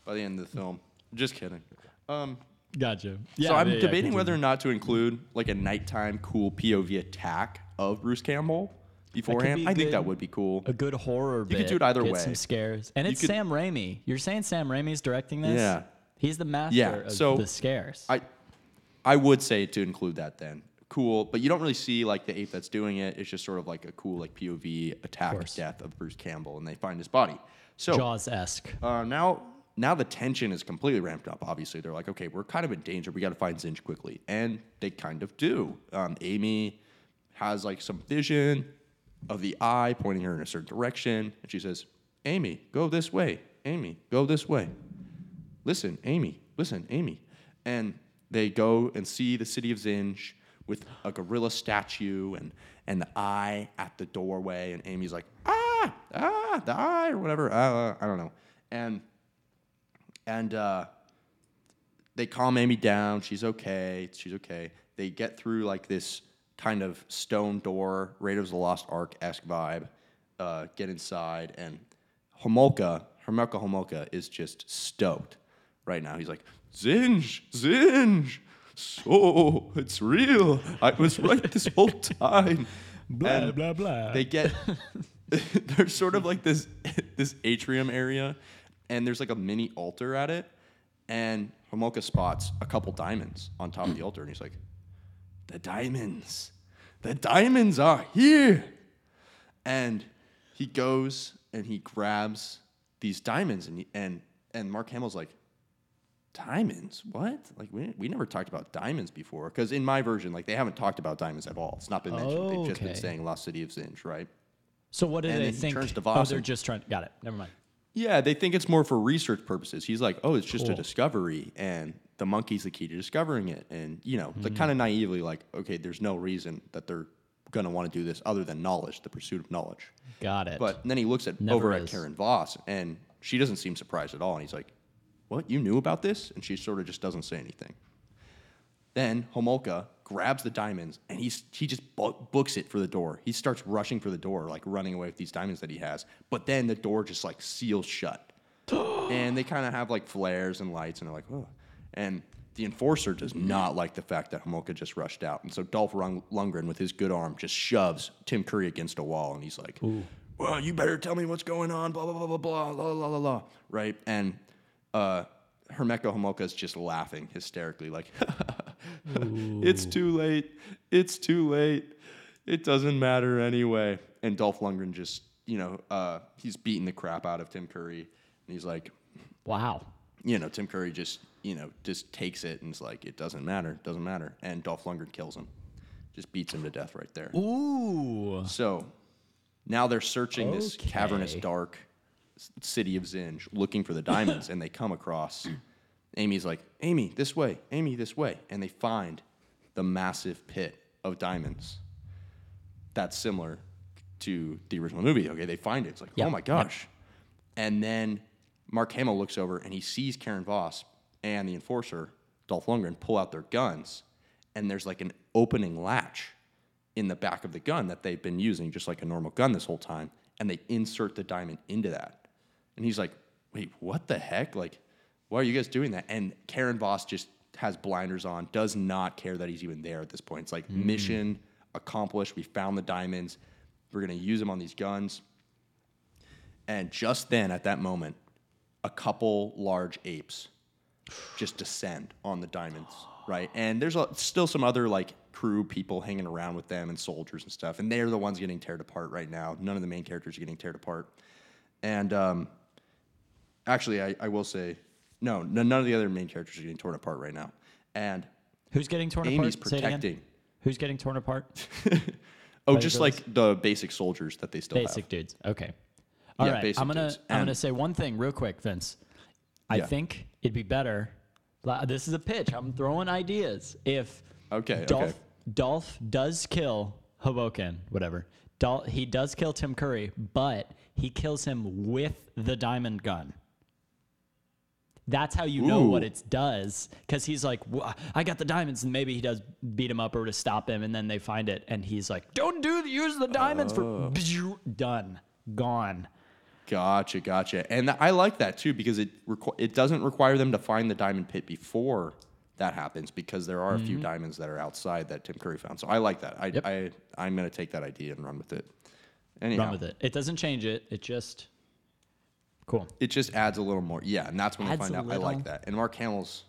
B: by the end of the film. Just kidding. Um,
A: Gotcha. Yeah,
B: so I'm
A: yeah, yeah,
B: debating
A: continue.
B: whether or not to include like a nighttime cool POV attack of Bruce Campbell beforehand.
A: be
B: I think that would be cool.
A: a good horror.
B: You could do it either
A: get
B: way.
A: Some scares, and it's
B: could-
A: Sam Raimi. You're saying Sam Raimi's directing this?
B: Yeah.
A: He's the master
B: Yeah,
A: of
B: so
A: the scares.
B: I I would say to include that then. Cool, but you don't really see like the ape that's doing it. It's just sort of like a cool like POV attack
A: course.
B: death of Bruce Campbell, and they find his body. So
A: Jaws esque.
B: uh, now now the tension is completely ramped up. Obviously, they're like, okay, we're kind of in danger. We got to find Zinj quickly, and they kind of do. Um, Amy has like some vision of the eye pointing her in a certain direction, and she says, "Amy, go this way. Amy, go this way." Listen, Amy, listen, Amy. And they go and see the city of Zinj with a gorilla statue and, and the eye at the doorway. And Amy's like, ah, ah, the eye or whatever. Uh, I don't know. And, and uh, they calm Amy down. She's okay. She's okay. They get through like this kind of stone door, Raiders of the Lost Ark esque vibe. Uh, get inside, and Homolka, Hermelka Homolka, is just stoked right now. He's like, Zinj, Zinj. So it's real. I was right this whole time. [laughs]
A: Blah
B: And
A: blah blah.
B: They get [laughs] there's sort of like this [laughs] this atrium area, and there's like a mini altar at it, and Homolka spots a couple diamonds on top of the altar, and he's like, "The diamonds, the diamonds are here," and he goes and he grabs these diamonds, and he, and and Mark Hamill's like, diamonds what like we, we never talked about diamonds before because in my version like they haven't talked about diamonds at all it's not been mentioned they've just been
A: Okay.
B: saying lost city of zinj right
A: So what do
B: And
A: they
B: then he
A: think?
B: turns to
A: oh, they're just trying. Got it. Never mind.
B: yeah they think it's more for research purposes he's like oh it's just a discovery and the monkey's the key to discovering it and you know like hmm. kind of naively like okay there's no reason that they're gonna want to do this other than knowledge the pursuit of knowledge
A: Got it.
B: But then he looks at
A: Never
B: over at. Karen Voss, and she doesn't seem surprised at all. And he's like, "What? You knew about this?" And she sort of just doesn't say anything. Then Homolka grabs the diamonds, and he's he just bu- books it for the door. He starts rushing for the door, like running away with these diamonds that he has. But then the door just like seals shut, [gasps] and they kind of have like flares and lights, and they're like, "Oh." And the enforcer does not like the fact that Homolka just rushed out. And so Dolph Lundgren, with his good arm, just shoves Tim Curry against a wall. And he's like, well, you better tell me what's going on, blah, blah, blah, blah, blah, blah, blah, blah, blah. Right? And uh, Hermeko is just laughing hysterically, like, [laughs] it's too late. It's too late. It doesn't matter anyway. And Dolph Lundgren just, you know, uh, he's beating the crap out of Tim Curry. And he's like,
A: wow.
B: you know, Tim Curry just, you know, just takes it and is like, it doesn't matter, It doesn't matter. And Dolph Lundgren kills him, just beats him to death right there.
A: Ooh.
B: So now they're searching this cavernous, dark city of Zinj, looking for the [laughs] diamonds, and they come across. Amy's like, Amy, this way, Amy, this way. And they find the massive pit of diamonds that's similar to the original movie. Okay, they find it. It's like,
A: Yep,
B: oh my
A: yep.
B: gosh. And then Mark Hamill looks over and he sees Karen Voss and the enforcer, Dolph Lundgren, pull out their guns. And there's like an opening latch in the back of the gun that they've been using just like a normal gun this whole time. And they insert the diamond into that. And he's like, wait, what the heck? Like, why are you guys doing that? And Karen Voss just has blinders on, does not care that he's even there at this point. It's like mission accomplished. We found the diamonds. We're gonna use them on these guns. And just then, at that moment, a couple large apes just descend on the diamonds, right? And there's a, still some other like crew people hanging around with them and soldiers and stuff, and they're the ones getting teared apart right now. None of the main characters are getting teared apart. And um, actually, I, I will say, no, n- none of the other main characters are getting torn apart right now. And
A: Who's getting torn
B: Amy's
A: apart? Say it again.
B: protecting.
A: Who's getting torn apart? [laughs]
B: Oh, just like the basic soldiers that they still have.
A: Basic
B: have.
A: dudes. Okay. All right.
B: Yeah, basic
A: I'm gonna
B: dudes.
A: I'm gonna
B: And-
A: say one thing real quick, Vince. I
B: Yeah.
A: think it'd be better. li- This is a pitch. I'm throwing ideas. If
B: Okay,
A: Dolph
B: okay.
A: Dolph does kill Hoboken, whatever. Dolph, he does kill Tim Curry, but he kills him with the diamond gun. That's how you know what it does, because he's like, "Wha- "I got the diamonds," and maybe he does beat him up or to stop him, and then they find it, and he's like, "Don't do the, use the diamonds
B: Oh.
A: for done, gone."
B: Gotcha, gotcha. And th- I like that too because it requ- it doesn't require them to find the diamond pit before that happens because there are a few diamonds that are outside that Tim Curry found. So I like that. I,
A: Mm-hmm. Yep.
B: I I'm gonna take that idea and run with it. Anyhow,
A: Run with it. It doesn't change it. It just cool.
B: it just adds a little more. Yeah, and that's when
A: Adds
B: they find
A: a
B: out I like
A: little.
B: that. And Mark Hamill's,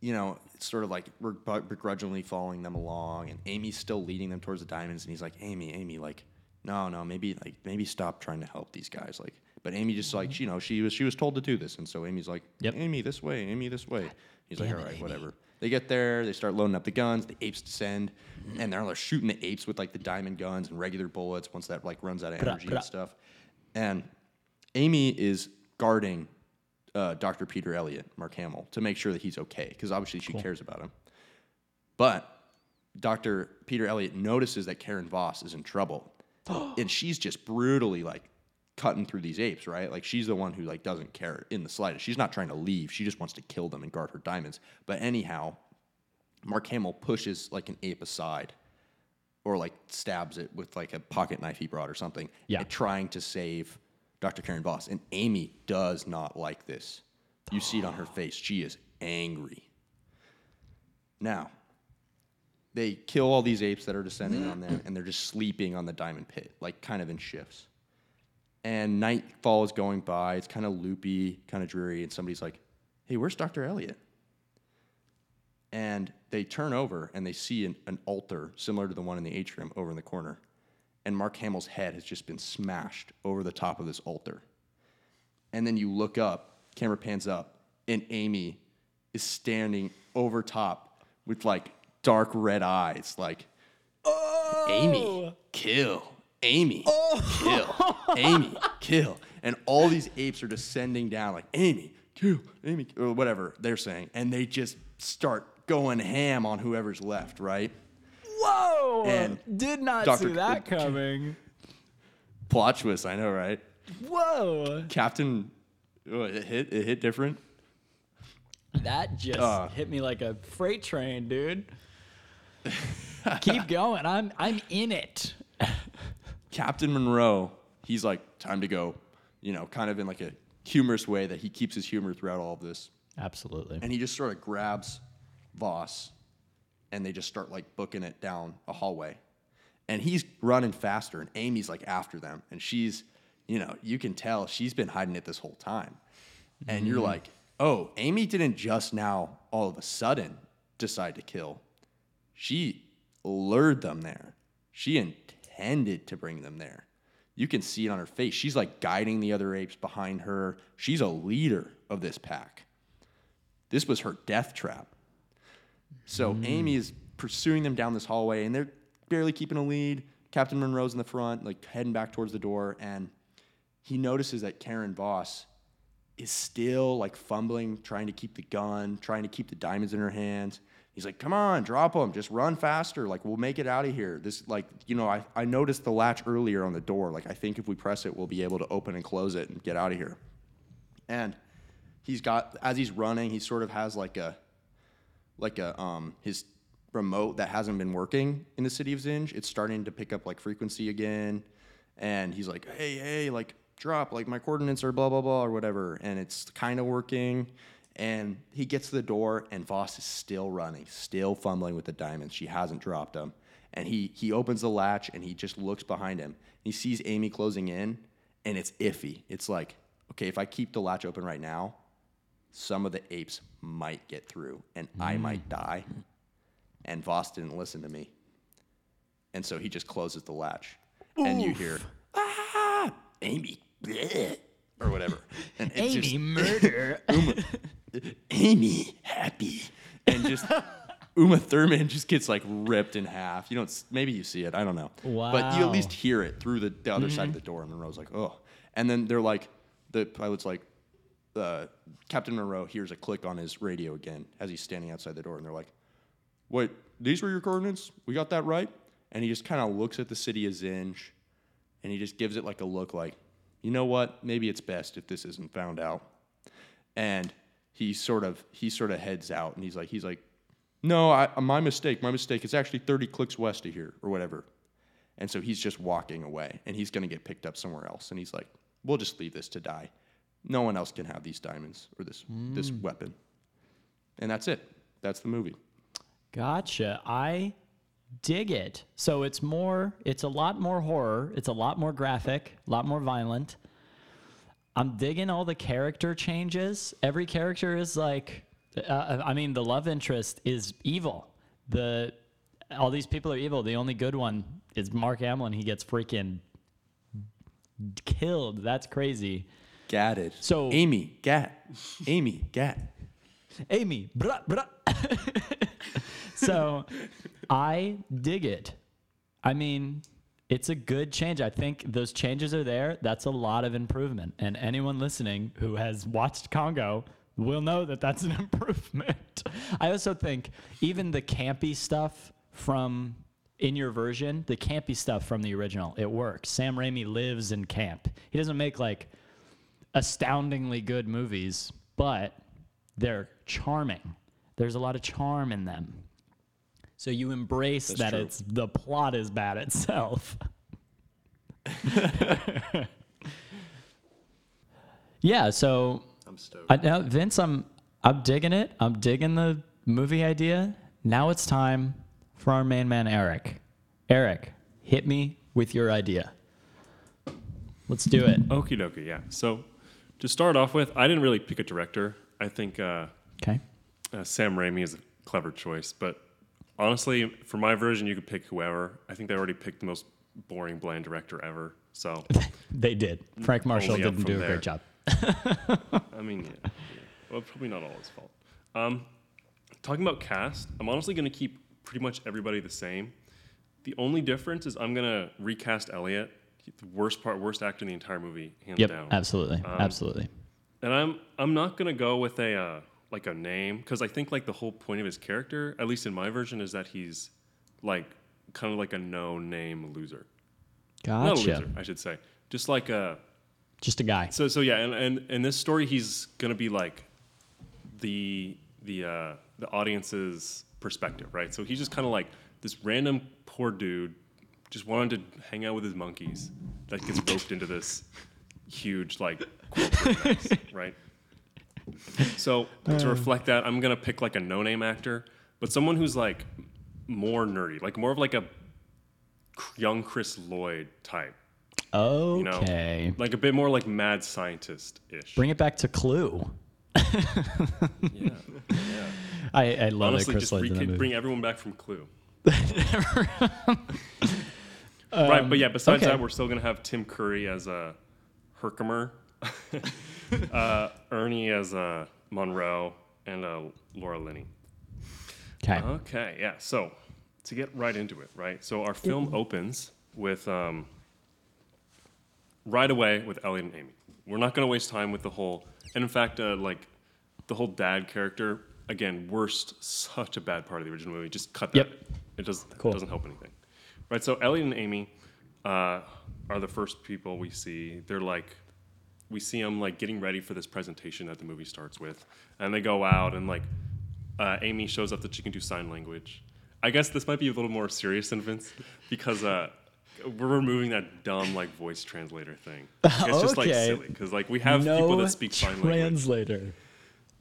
B: you know, it's sort of like begr- begrudgingly following them along, and Amy's still leading them towards the diamonds, and he's like, Amy, Amy, like, no, no, maybe like maybe stop trying to help these guys, like. But Amy just like mm-hmm. you know she was she was told to do this, and so Amy's like,
A: Yep.
B: Amy this way, Amy this way. He's like,
A: damn
B: all
A: it, Amy."
B: whatever. They get there, they start loading up the guns. The apes descend, mm-hmm. and they're like shooting the apes with like the diamond guns and regular bullets. Once that like runs out of energy and stuff, and Amy is guarding uh, Dr. Peter Elliot, Mark Hamill, to make sure that he's okay, because obviously she cares about him. But Dr. Peter Elliot notices that Karen Voss is in trouble, [gasps] and she's just brutally like cutting through these apes, right? Like she's the one who like doesn't care in the slightest. She's not trying to leave. She just wants to kill them and guard her diamonds. But anyhow, Mark Hamill pushes like an ape aside or like stabs it with like a pocket knife he brought or something,
A: Yeah.
B: trying to save Dr. Karen Voss. And Amy does not like this. You see it on her face. She is angry. Now, they kill all these apes that are descending on them, and they're just sleeping on the diamond pit, like kind of in shifts. And nightfall is going by. It's kind of loopy, kind of dreary. And somebody's like, hey, where's Dr. Elliot? And they turn over and they see an, an altar similar to the one in the atrium over in the corner. And Mark Hamill's head has just been smashed over the top of this altar. And then you look up, camera pans up, and Amy is standing over top with like dark red eyes, like, Amy, oh. kill. Amy, oh. kill. Amy, kill. And all these apes are descending down, like, Amy, kill. Amy, or whatever they're saying. And they just start going ham on whoever's left, right?
A: Whoa!
B: And
A: Did not
B: Dr.
A: see that coming.
B: Plot twist, I know, right?
A: Whoa!
B: Captain, oh, it hit, it hit different.
A: That just
B: Uh.
A: hit me like a freight train, dude. [laughs] Keep going. I'm I'm in it.
B: Captain Monroe, he's like, time to go, you know, kind of in like a humorous way that he keeps his humor throughout all of this.
A: Absolutely.
B: And he just sort of grabs Voss and they just start like booking it down a hallway. And he's running faster and Amy's like after them. And she's, you know, you can tell she's been hiding it this whole time. And you're mm. like, oh, Amy didn't just now all of a sudden decide to kill. She lured them there. She intended to bring them there. You can see it on her face. She's like guiding the other apes behind her. She's a leader of this pack. This was her death trap. So Amy mm. is pursuing them down this hallway, and they're barely keeping a lead. Captain Monroe's in the front, like heading back towards the door, and he notices that Karen Voss is still like fumbling, trying to keep the gun, trying to keep the diamonds in her hands. He's like, "Come on, drop them, just run faster. Like we'll make it out of here." This, like, you know, I I noticed the latch earlier on the door. Like I think if we press it, we'll be able to open and close it and get out of here. And he's got as he's running, he sort of has like a like a um his remote that hasn't been working in the city of Zinj. It's starting to pick up like frequency again, and he's like, "Hey, hey, like drop, like my coordinates are blah blah blah or whatever," and it's kind of working. And he gets to the door, and Voss is still running, still fumbling with the diamonds. She hasn't dropped them, and he he opens the latch and he just looks behind him. He sees Amy closing in, and it's iffy. It's like, okay, if I keep the latch open right now, some of the apes might get through and I might die. And Voss didn't listen to me. And so he just closes the latch. And you hear, ah, Amy, bleh," or whatever. [laughs] And it's
A: Amy
B: just,
A: murder. [laughs]
B: Amy, happy. And just [laughs] Uma Thurman just gets like ripped in half. You don't, s- maybe you see it. I don't know. But you
A: Wow. Mm-hmm.
B: at least hear it through the, the other side of the door. And Monroe's like, oh. And then they're like, the pilot's like, uh, Captain Monroe hears a click on his radio again as he's standing outside the door. And they're like, wait, these were your coordinates? We got that right? And he just kind of looks at the city of Zinj and he just gives it like a look like, you know what? Maybe it's best if this isn't found out. And he sort of he sort of heads out and he's like he's like, no, I, my mistake, my mistake. It's actually 30 clicks west of here or whatever. And so he's just walking away and he's going to get picked up somewhere else. And he's like, we'll just leave this to die. No one else can have these diamonds or this this weapon. And that's it. That's the movie.
A: Gotcha. I dig it. So it's more, it's a lot more horror. It's a lot more graphic, a lot more violent. I'm digging all the character changes. Every character is like, uh, I mean, the love interest is evil. The all these people are evil. The only good one is Mark Hamill, and he gets freaking killed. That's crazy.
B: Gatted.
A: So-
B: Amy, Gat. Amy, Gat.
A: Amy, bruh, bruh. [laughs] so I dig it. I mean, it's a good change. I think those changes are there. That's a lot of improvement. And anyone listening who has watched Congo will know that that's an [laughs] improvement. I also think even the campy stuff from in your version, the campy stuff from the original, it works. Sam Raimi lives in camp. He doesn't make like astoundingly good movies, but they're charming. There's a lot of charm in them. So you embrace that
B: true.
A: it's the plot is bad itself. [laughs] yeah, so
B: I'm stoked.
A: I, now, Vince, I'm I'm digging it. I'm digging the movie idea. Now it's time for our main man Eric. Eric, hit me with your idea. Let's do it.
C: Okie dokie, yeah. So to start off with, I didn't really pick a director. I think uh,
A: Okay.
C: uh, Sam Raimi is a clever choice, but honestly, for my version, you could pick whoever. I think they already picked the most boring, bland director ever. So, [laughs]
A: They did. Frank Marshall didn't do a
C: there.
A: great job. [laughs]
C: I mean, yeah, yeah. well, probably not all his fault. Um, talking about cast, I'm honestly going to keep pretty much everybody the same. The only difference is I'm going to recast Elliot, worst part, worst actor in the entire movie, hands
A: Yep.
C: down.
A: Absolutely. absolutely.
C: And I'm I'm not gonna go with a uh, like a name because I think like the whole point of his character, at least in my version, is that he's like kind of like a no name loser. Not a loser, I should say. Just like a
A: Just a guy.
C: so so yeah. And and in this story, he's gonna be like the the uh, the audience's perspective, right? So he's just kind of like this random poor dude, just wanted to hang out with his monkeys, that gets roped into this huge like corporate mess, [laughs] right? So to um. reflect that, I'm gonna pick like a no-name actor, but someone who's like more nerdy, like more of like a young Chris Lloyd type, you know,
A: Okay.
C: like a bit more like mad scientist ish.
A: Bring it back to Clue.
C: yeah. [laughs]
A: I, I love
C: Honestly,
A: it. Chris
C: just
A: that
C: re- bring everyone back from Clue. [laughs] right, but yeah. Besides
A: okay.
C: that, we're still gonna have Tim Curry as a Herkimer, [laughs] uh, Ernie as a Monroe, and uh, Laura Linney.
A: Okay.
C: Okay, yeah. So to get right into it, right? So our film opens with um, right away with Elliot and Amy. We're not going to waste time with the whole, and in fact, uh, like the whole dad character. Again, worst, such a bad part of the original movie. Just cut that.
A: Yep.
C: It does
A: Cool.
C: doesn't help anything, right? So Elliot and Amy uh, are the first people we see. They're like we see them like getting ready for this presentation that the movie starts with, and they go out and like uh, Amy shows up that she can do sign language. I guess this might be a little more serious than Vince because uh, we're removing that dumb like voice translator thing. It's just like [laughs] silly because like we have people that speak sign language.
A: translator.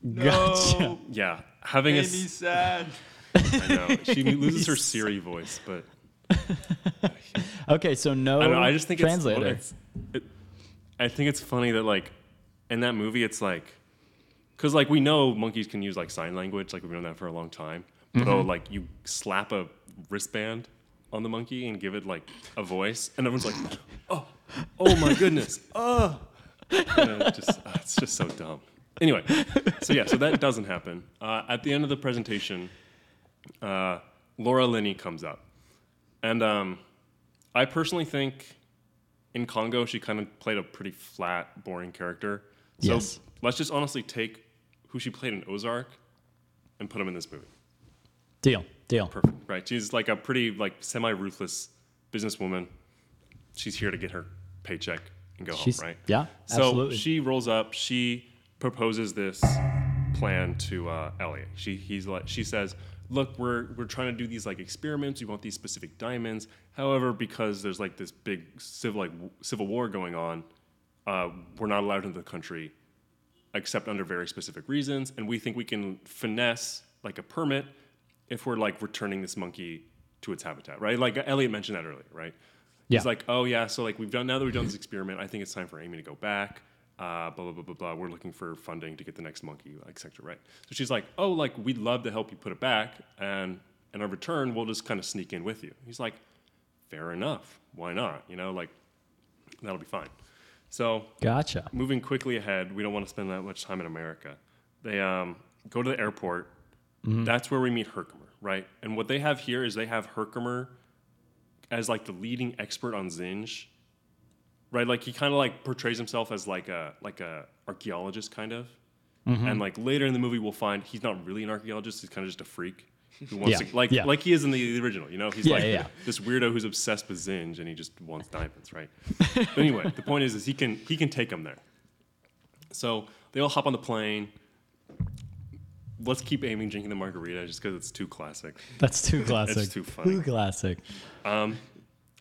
B: No,
C: Yeah, having a
B: Amy's
C: s-
B: sad. [laughs]
C: I know she [laughs] loses her Siri voice, but [laughs]
A: Okay, so no
C: I know. I just think
A: translator.
C: It's, it, I think it's funny that like in that movie, it's like because like we know monkeys can use like sign language, like we've known that for a long time. But oh, like you slap a wristband on the monkey and give it like a voice, and everyone's like, oh, oh my goodness, oh, it just uh, it's just so dumb. Anyway, so yeah, so that doesn't happen. Uh, at the end of the presentation, uh, Laura Linney comes up, and um, I personally think in Congo she kind of played a pretty flat, boring character. So
A: Yes.
C: let's just honestly take who she played in Ozark and put him in this movie.
A: deal, deal.
C: Perfect, right? She's like a pretty like semi-ruthless businesswoman. She's here to get her paycheck and go
A: She's-
C: home, right?
A: yeah,
C: So
A: absolutely.
C: she rolls up. She proposes this plan to uh, Elliot. She he's like she says, "Look, we're we're trying to do these like experiments. We want these specific diamonds. However, because there's like this big civil like w- civil war going on, uh, we're not allowed into the country except under very specific reasons. And we think we can finesse like a permit if we're like returning this monkey to its habitat, right? Like Elliot mentioned that earlier, right?
A: Yeah.
C: He's like, oh yeah, so like we've done now that we've done this experiment, I think it's time for Amy to go back. Uh, blah blah blah blah blah. We're looking for funding to get the next monkey, etc. Right? So she's like, oh, like we'd love to help you put it back, and in a return, we'll just kind of sneak in with you. He's like, fair enough. Why not? You know, like that'll be fine. So
A: Gotcha.
C: moving quickly ahead, we don't want to spend that much time in America. They um, go to the airport. That's where we meet Herkimer, right? And what they have here is they have Herkimer as like the leading expert on Zinj, right? Like he kind of like portrays himself as like a like a archaeologist kind of. Mm-hmm. And like later in the movie, we'll find he's not really an archaeologist. He's kind of just a freak who wants
A: Yeah,
C: to like
A: yeah.
C: like he is in the original. You know, he's
A: Yeah,
C: like this weirdo who's obsessed with Zinj and he just wants diamonds, right? [laughs] but anyway, the point is, is he can he can take them there. So they all hop on the plane. Let's keep Amy drinking the margarita just because it's too classic.
A: That's too [laughs] classic.
C: too funny.
A: Too classic.
C: Um,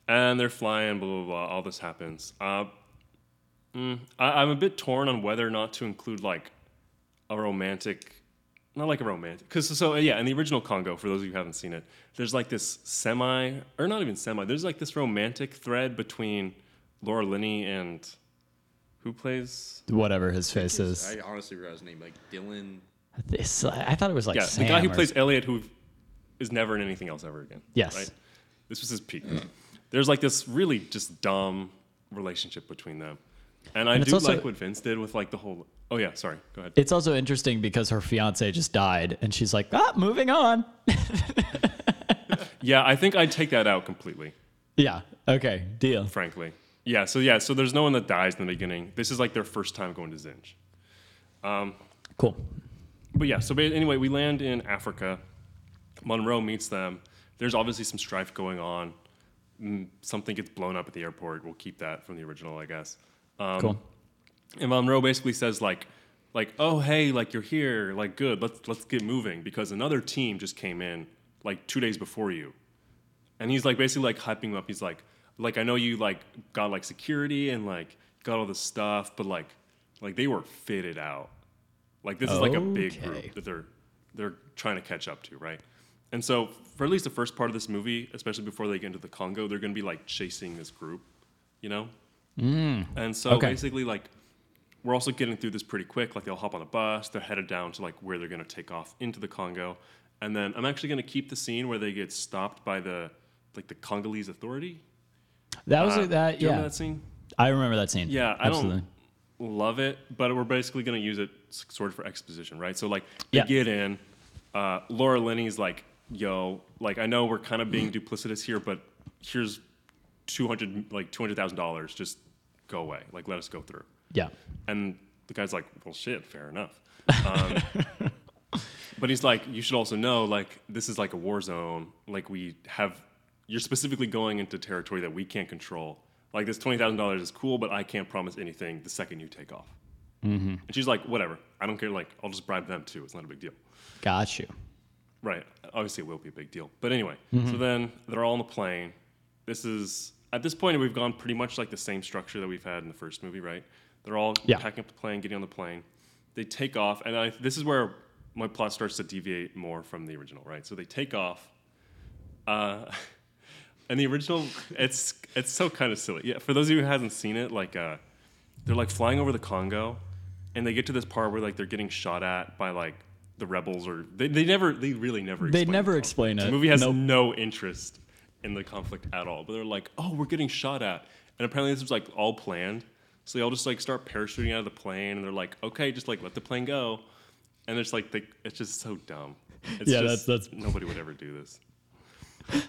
C: And they're flying, blah blah blah. All this happens. Uh, mm, I, I'm a bit torn on whether or not to include like a romantic, not like a romantic, because so yeah, in the original Congo, for those of you who haven't seen it, there's like this semi, or not even semi. There's like this romantic thread between Laura Linney and who plays?
A: Whatever his face is.
B: I honestly forgot his name. Like Dylan.
A: It's- I thought it was like
C: yeah,
A: Sam
C: the guy who
A: or-
C: plays Elliot, who is never in anything else ever again.
A: Yes.
C: Right? This was his peak. There's like this really just dumb relationship between them. And I
A: And
C: do
A: also-
C: like what Vince did with like the whole. Oh, yeah, sorry. Go ahead.
A: It's also interesting because her fiance just died, and she's like, ah, moving on. [laughs]
C: Yeah, I think I'd take that out completely,
A: yeah. Okay. Deal.
C: frankly. Yeah, so yeah, so there's no one that dies in the beginning. This is like their first time going to Zinj.
A: Cool.
C: But yeah, so anyway, we land in Africa. Monroe meets them. There's obviously some strife going on. Mm, Something gets blown up at the airport. We'll keep that from the original, I guess. Um,
A: Cool.
C: And Monroe basically says like, like, oh hey, like you're here, like good. Let's let's get moving because another team just came in like two days before you, and he's like basically like hyping him up. He's like, like I know you like got like security and like got all this stuff, but like, like they were fitted out. Like this is like a big group that they're they're trying to catch up to, right? And so for at least the first part of this movie, especially before they get into the Congo, they're going to be like chasing this group, you know. And so
A: Okay.
C: basically, like we're also getting through this pretty quick. Like they'll hop on a bus, they're headed down to like where they're going to take off into the Congo, and then I'm actually going to keep the scene where they get stopped by the like the Congolese authority.
A: That was
C: Uh,
A: it. That
C: do you
A: yeah.
C: remember that scene?
A: I remember that scene.
C: Yeah, I
A: absolutely.
C: don't love it, but we're basically going to use it sort of for exposition, right? So like
A: Yeah.
C: get in, uh, Laura Linney's like, "Yo, like I know we're kind of being duplicitous here, but here's two hundred like two hundred thousand dollars. Just go away. Like let us go through."
A: Yeah.
C: And the guy's like, "Well, shit, fair enough." Um, [laughs] but he's like, "You should also know, like, this is like a war zone. Like, we have, you're specifically going into territory that we can't control. Like, this twenty thousand dollars is cool, but I can't promise anything the second you take off."
A: Mm-hmm.
C: And she's like, "Whatever. I don't care. Like, I'll just bribe them too. It's not a big deal."
A: Got you.
C: Right. Obviously, it will be a big deal. But anyway,
A: Mm-hmm.
C: so then they're all on the plane. This is at this point we've gone pretty much like the same structure that we've had in the first movie, right? They're all
A: Yeah.
C: packing up the plane, getting on the plane. They take off, and I, this is where my plot starts to deviate more from the original, right? So they take off. Uh, [laughs] and the original, it's it's so kind of silly. Yeah, for those of you who hasn't seen it, like uh, they're like flying over the Congo, and they get to this part where like they're getting shot at by like the rebels, or they, they never, they really never.
A: They never
C: the
A: explain it.
C: The movie has
A: Nope.
C: no interest in the conflict at all. But they're like, oh, we're getting shot at, and apparently this was like all planned. So they all just like start parachuting out of the plane, and they're like, okay, just like let the plane go, and it's like they, it's just so dumb. It's
A: Yeah,
C: just,
A: that's- that's-
C: nobody would ever do this.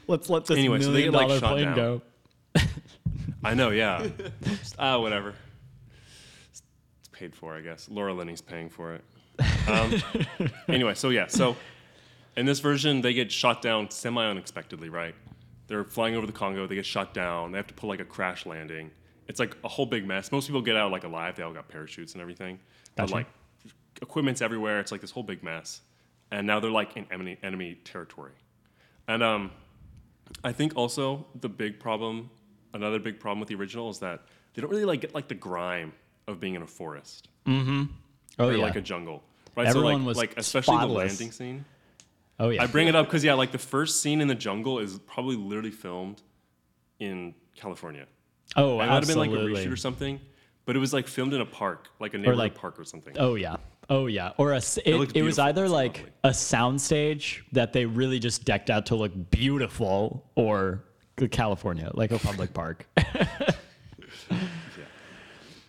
A: Let's let this
C: Anyway, so they get, like, shot
A: plane
C: down.
A: go. [laughs]
C: I know, yeah. [laughs] Ah, whatever. It's paid for, I guess. Laura Linney's paying for it. Um, [laughs] anyway, so yeah, so in this version, they get shot down semi unexpectedly, right? They're flying over the Congo, they get shot down, they have to pull like a crash landing. It's like a whole big mess. Most people get out like alive, they all got parachutes and everything. But
A: Gotcha.
C: like equipment's everywhere, it's like this whole big mess. And now they're like in enemy, enemy territory. And um, I think also the big problem, another big problem with the original is that they don't really like get like the grime of being in a forest
A: Oh
C: or
A: yeah.
C: like a jungle. Right?
A: Everyone
C: so like,
A: was
C: like especially the landing scene.
A: oh yeah.
C: I bring it up because yeah, like the first scene in the jungle is probably literally filmed in California.
A: oh,
C: it might have been like a reshoot or something, but it was like filmed in a park, like a neighborhood
A: like-
C: park or something.
A: Oh yeah. Oh yeah. Or a it,
C: looks
A: it was either
C: It's
A: like
C: lovely.
A: a soundstage that they really just decked out to look beautiful or California, like a public park. [laughs] yeah.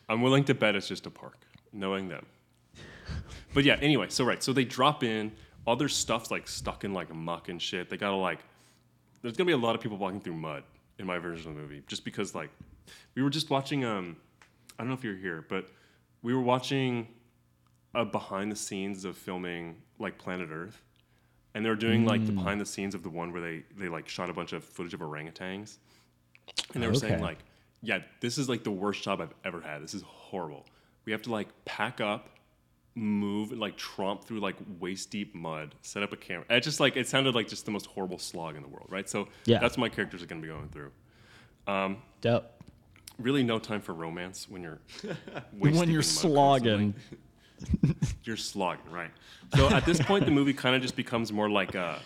C: I'm willing to bet it's just a park, knowing them. But yeah, anyway, so right, so they drop in, all their stuff's like stuck in like muck and shit. They gotta like, there's gonna be a lot of people walking through mud in my version of the movie, just because like, we were just watching. Um, I don't know if you're here, but we were watching a behind the scenes of filming like Planet Earth, and they were doing like the behind the scenes of the one where they they like shot a bunch of footage of orangutans, and they were saying
A: Okay.
C: like, yeah, this is like the worst job I've ever had. This is horrible. We have to like pack up, move, and like tromp through like waist deep mud, set up a camera. It just like it sounded like just the most horrible slog in the world, right? So
A: Yeah.
C: that's what my characters are gonna be going through.
A: Um, Dope.
C: Really, no time for romance when you're [laughs]
A: When
C: deep
A: you're
C: in mud
A: slogging. [laughs]
C: you're slogging, right? So at this point, the movie kind of just becomes more like a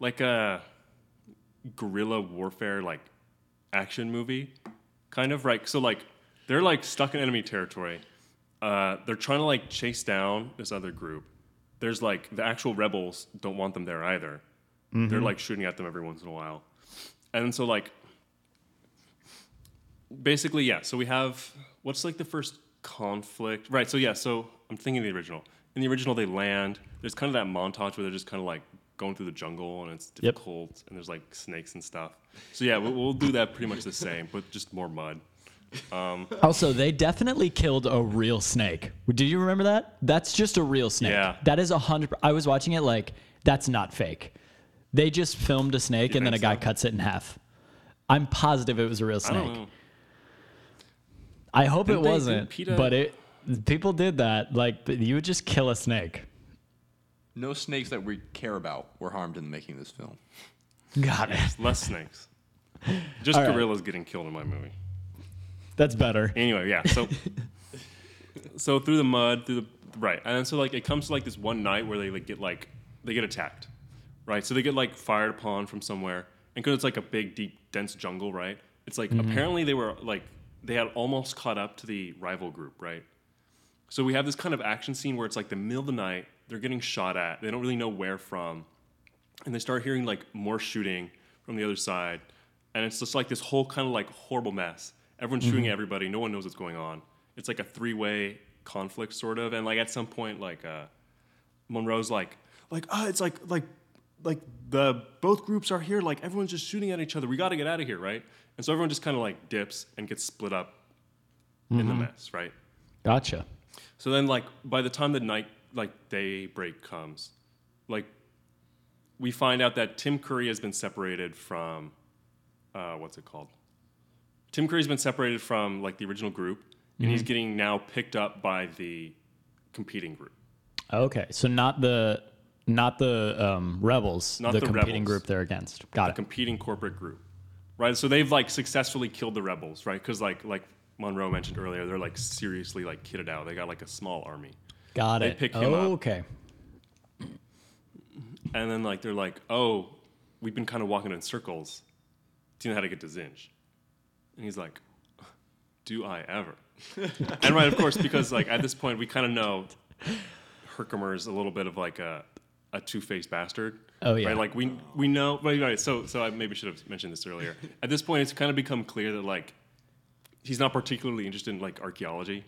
C: like a guerrilla warfare like action movie kind of right. So like they're like stuck in enemy territory. Uh, they're trying to like chase down this other group. There's like the actual rebels don't want them there either. They're like shooting at them every once in a while, and so like basically yeah. So we have what's like the first conflict, right? So yeah. So I'm thinking the original. In the original, they land. There's kind of that montage where they're just kind of like going through the jungle and it's
A: Yep.
C: difficult and there's like snakes and stuff. So yeah, we'll, we'll do that pretty much the same, but just more mud.
A: Um, also, they definitely killed a real snake. Do you remember that? That's just a real snake.
C: Yeah.
A: That is a hundred. I was watching it like that's not fake. They just filmed a snake and then a
C: think
A: guy
C: so?
A: cuts it in half. I'm positive it was a real
C: I
A: snake.
C: don't know.
A: I hope
C: Didn't
A: it
C: they do
A: wasn't,
C: PETA?
A: but it. People did that. Like you would just kill a snake.
D: No snakes that we care about were harmed in the making of this film.
A: Got it.
C: Less snakes. Just
A: All right.
C: gorillas getting killed in my movie.
A: That's better.
C: Anyway, yeah. So, [laughs] so through the mud, through the right, and then so like it comes to like this one night where they like get like they get attacked, right? So they get like fired upon from somewhere, and because it's like a big, deep, dense jungle, right? It's like mm-hmm. apparently they were like they had almost caught up to the rival group, right? So we have this kind of action scene where it's like the middle of the night, they're getting shot at, they don't really know where from, and they start hearing like more shooting from the other side, and it's just like this whole kind of like horrible mess. Everyone's shooting at everybody, no one knows what's going on. It's like a three-way conflict sort of, and like at some point, like uh, Monroe's like, like ah, it's like like like the both groups are here, like everyone's just shooting at each other. We got to get out of here, right? And so everyone just kind of like dips and gets split up in the mess, right?
A: Gotcha.
C: So then, like, by the time the night, like, daybreak comes, like, we find out that Tim Curry has been separated from, uh, what's it called? Tim Curry's been separated from, like, the original group, and he's getting now picked up by the competing group.
A: Okay, so not the not the um, rebels,
C: Not
A: the,
C: the
A: competing
C: rebels.
A: group they're against. Got it.
C: The competing corporate group, right? So they've like successfully killed the rebels, right? Because like like Monroe mentioned earlier, they're like seriously like kitted out. They got like a small army,
A: Got
C: they
A: it.
C: They pick him up.
A: okay.
C: and then like they're like, "Oh, we've been kind of walking in circles. Do you know how to get to Zinj?" And he's like, "Do I ever?" [laughs] and right, of course, because like at this point we kind of know Herkimer's a little bit of like a a two faced bastard.
A: Oh, yeah.
C: Right, like we we know. Right, right. So so I maybe should have mentioned this earlier. At this point, it's kind of become clear that like he's not particularly interested in like archaeology.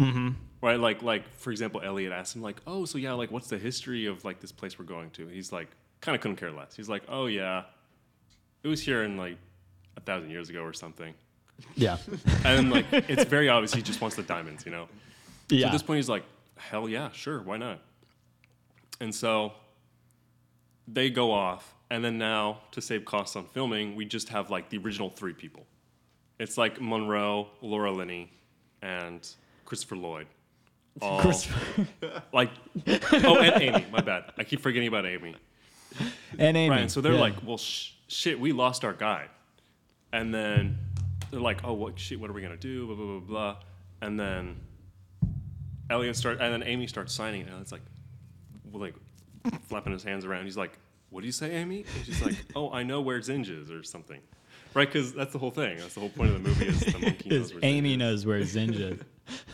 C: Mm-hmm. Right, like like for example, Elliot asked him like, "Oh, so yeah, like what's the history of like this place we're going to?" He's like, kind of couldn't care less. He's like, "Oh yeah, it was here in like a thousand years ago or something."
A: Yeah. [laughs]
C: And like it's very obvious he just wants the diamonds, you know. So
A: yeah.
C: at this point, he's like, hell yeah, sure, why not? And so they go off, and then now to save costs on filming, we just have like the original three people. It's like Monroe, Laura Linney, and Christopher Lloyd. All [laughs] like, oh, and Amy. My bad. I keep forgetting about Amy.
A: and Amy.
C: Right. And so they're
A: yeah.
C: like, well, sh- shit, we lost our guy. And then they're like, oh, what shit, what are we going to do? Blah, blah, blah, blah. And then Elliot start, and then Amy starts signing it. And it's like, like, flapping his hands around. He's like, what do you say, Amy? And she's like, [laughs] oh, I know where Zinj is or something. Right? Because that's the whole thing. That's the whole point of the movie is the monkey knows where
A: Amy knows where Zinj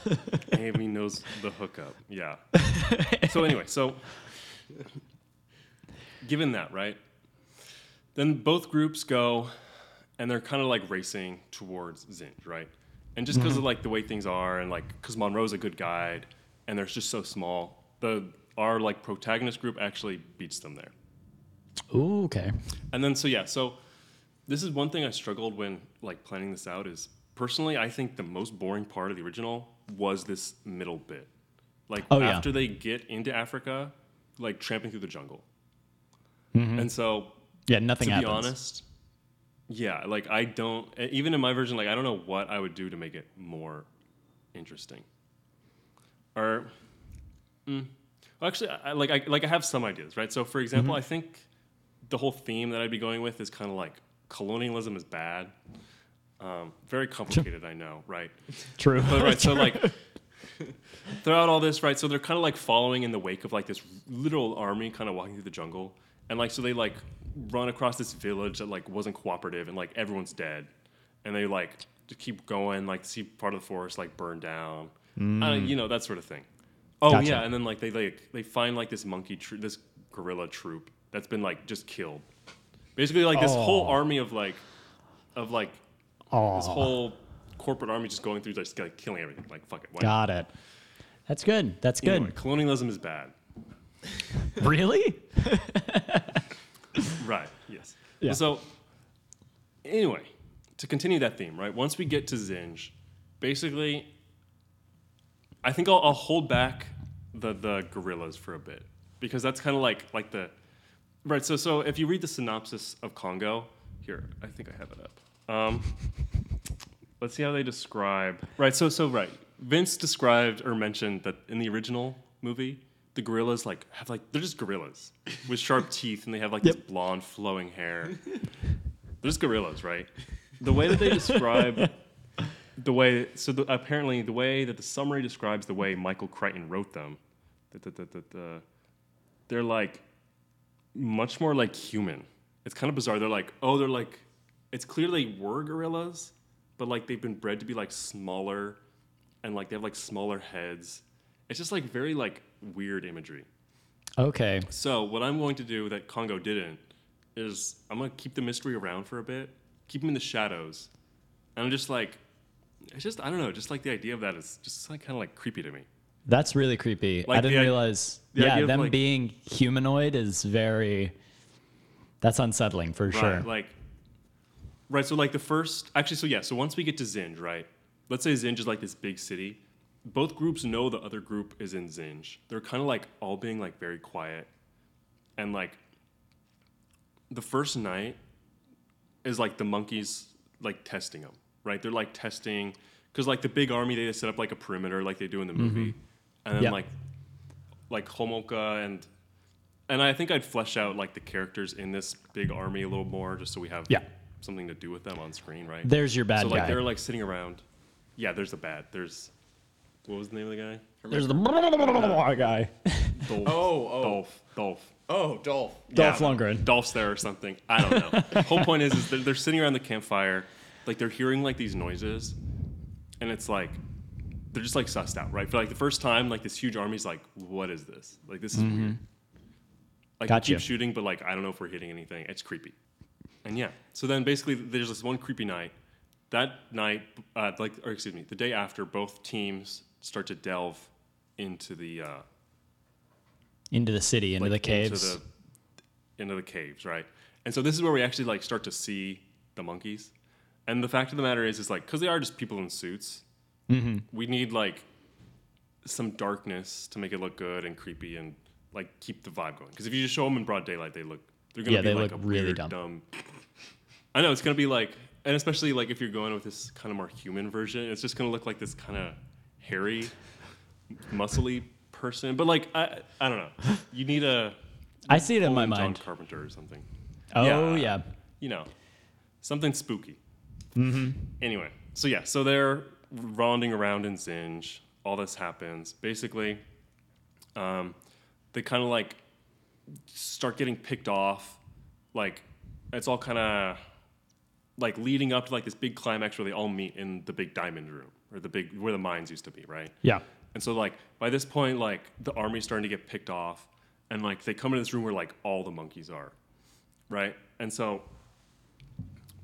A: is. [laughs]
C: Amy knows the hookup. Yeah. so anyway, so given that, right? Then both groups go and they're kind of like racing towards Zinj, right? And just because of mm-hmm. like the way things are and like because Monroe's a good guide and they're just so small, the our like protagonist group actually beats them there.
A: Ooh, okay.
C: And then so yeah, so this is one thing I struggled when like planning this out is personally I think the most boring part of the original was this middle bit. Like
A: Oh, yeah.
C: after they get into Africa, like tramping through the jungle. Mm-hmm. And so
A: Yeah, nothing
C: to
A: happens.
C: be honest, yeah, like I don't even in my version like I don't know what I would do to make it more interesting. Or mm, well, actually I, like I like I have some ideas, right? So for example, I think the whole theme that I'd be going with is kind of like colonialism is bad. Um, very complicated, I know, right? [laughs]
A: True.
C: But right, so like [laughs] throughout all this, right? So they're kind of like following in the wake of like this literal army, kind of walking through the jungle, and like so they like run across this village that like wasn't cooperative, and like everyone's dead, and they like to keep going, like see part of the forest like burn down, uh, you know that sort of thing. Oh
A: Gotcha.
C: yeah, and then like they like they find like this monkey troop, this gorilla troop that's been like just killed. Basically, like this whole army of like, of like, this whole corporate army just going through just like killing everything. Like fuck it, why not?
A: Got it. That's good. That's good.
C: Anyway, colonialism is bad.
A: Really? [laughs] [laughs]
C: Right. Yes.
A: Yeah.
C: So, anyway, to continue that theme, right? Once we get to Zinj, basically, I think I'll, I'll hold back the the gorillas for a bit because that's kind of like like the right. So so if you read the synopsis of Congo, here I think I have it up. Um, [laughs] let's see how they describe. Right. So so right. Vince described or mentioned that in the original movie, the gorillas like have like they're just gorillas [laughs] with sharp teeth and they have like this
A: Yep.
C: blonde flowing hair. [laughs] They're just gorillas, right? The way that they describe [laughs] the way so the, apparently the way that the summary describes the way Michael Crichton wrote them, that, that, they're like much more like human. It's kind of bizarre. They're like, oh, they're like, it's clear they were gorillas, but like they've been bred to be like smaller, and like they have like smaller heads. It's just like very like weird imagery.
A: Okay.
C: So what I'm going to do that Congo didn't is I'm gonna keep the mystery around for a bit, keep them in the shadows, and I'm just like, it's just I don't know, just like the idea of that is just like kind of like creepy to me.
A: That's really creepy. I didn't
C: the
A: realize.
C: the
A: Yeah, them
C: like-
A: being humanoid is very. That's unsettling for sure.
C: Right, like, right. So like the first, actually, so yeah. So once we get to Zinj, right? Let's say Zinj is like this big city. Both groups know the other group is in Zinj. They're kind of like all being like very quiet, and like the first night is like the monkeys like testing them, right? They're like testing because like the big army they set up like a perimeter like they do in the movie, mm-hmm. and then
A: Yeah.
C: like like Homolka and and I think I'd flesh out like the characters in this big army a little more just so we have
A: Yeah.
C: something to do with them on screen, right?
A: There's your bad guy.
C: so like
A: guy.
C: they're like sitting around. Yeah, there's the bad. There's what was the name of the guy?
A: There's the [laughs] guy.
C: Dolph.
B: Oh, oh.
C: Dolph. Dolph.
B: Oh, Dolph.
A: Dolph
C: Yeah,
A: Lundgren.
C: Dolph's there or something. I don't know. [laughs] whole point is, is they're, they're sitting around the campfire, like they're hearing like these noises, and it's like they're just like sussed out, right? For like the first time, like this huge army's like, what is this? Like this is weird. Like
A: Gotcha.
C: we keep shooting, but like I don't know if we're hitting anything. It's creepy. And yeah, so then basically there's this one creepy night. That night, uh, like or excuse me, the day after, both teams start to delve into the uh,
A: Into the city, into
C: like,
A: the caves.
C: into the, into the caves, right? And so this is where we actually like start to see the monkeys. And the fact of the matter is, is like because they are just people in suits,
A: Mm-hmm.
C: we need like some darkness to make it look good and creepy and like keep the vibe going. Because if you just show them in broad daylight, they look they're gonna
A: Yeah,
C: be
A: they
C: like
A: look
C: a
A: really
C: weird,
A: dumb.
C: dumb. I know it's gonna be like, and especially like if you're going with this kind of more human version, it's just gonna look like this kind of hairy, muscly person. But like I, I don't know. You need a
A: I see it in my
C: John
A: mind.
C: Carpenter or something.
A: Oh
C: Yeah.
A: yeah.
C: You know, something spooky. Mm-hmm. Anyway, so yeah, so they're ronding around in Zinj. All this happens. Basically, um, they kind of like start getting picked off. Like it's all kind of like leading up to like this big climax where they all meet in the big diamond room or the big where the mines used to be, right?
A: Yeah.
C: And so like by this point, like the army's starting to get picked off, and like they come into this room where like all the monkeys are, right? And so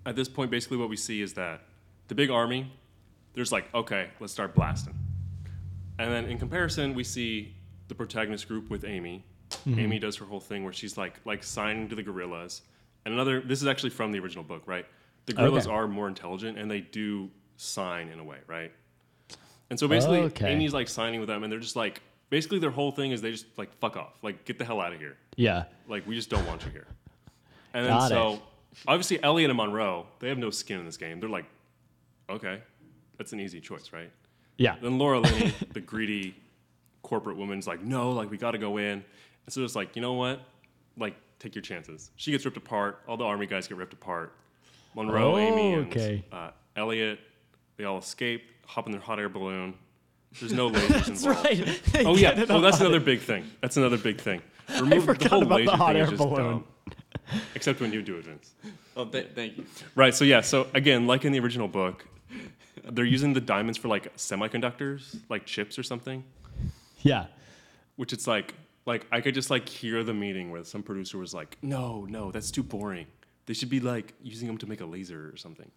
C: at this point, basically what we see is that the big army, there's like okay, let's start blasting, and then in comparison, we see the protagonist group with Amy. Mm-hmm. Amy does her whole thing where she's like like signing to the gorillas, and another. This is actually from the original book, right? The gorillas
A: Okay.
C: are more intelligent and they do sign in a way, right? And so basically,
A: Okay.
C: Amy's like signing with them, and they're just like, basically, their whole thing is they just like fuck off, like get the hell out of here,
A: Yeah.
C: like we just don't want you here. And then
A: Got
C: so,
A: it.
C: obviously, Elliot and Munro, they have no skin in this game. They're like, okay, that's an easy choice, right?
A: Yeah.
C: Then Laura Linney, [laughs] the greedy corporate woman's like, no, like we got to go in. And so it's like, you know what? Like, take your chances. She gets ripped apart. All the army guys get ripped apart. Munro, Amy, and
A: Okay.
C: uh, Elliot, they all escape, hop in their hot air balloon. There's no [laughs] lasers involved.
A: right. [laughs] They
C: Oh yeah.
A: get
C: Oh, that's another big thing. That's another big thing. [laughs] Remove
A: forgot
C: the whole
A: about the
C: laser
A: hot
C: thing
A: air
C: is just
A: balloon.
C: dumb. Except when you do it, Vince.
B: Oh, th- thank you.
C: Right. So yeah. So again, like in the original book, they're using the diamonds for like semiconductors, like chips or something.
A: Yeah.
C: Which it's like, like I could just like hear the meeting where some producer was like, "No, no, that's too boring. They should be like using them to make a laser or something."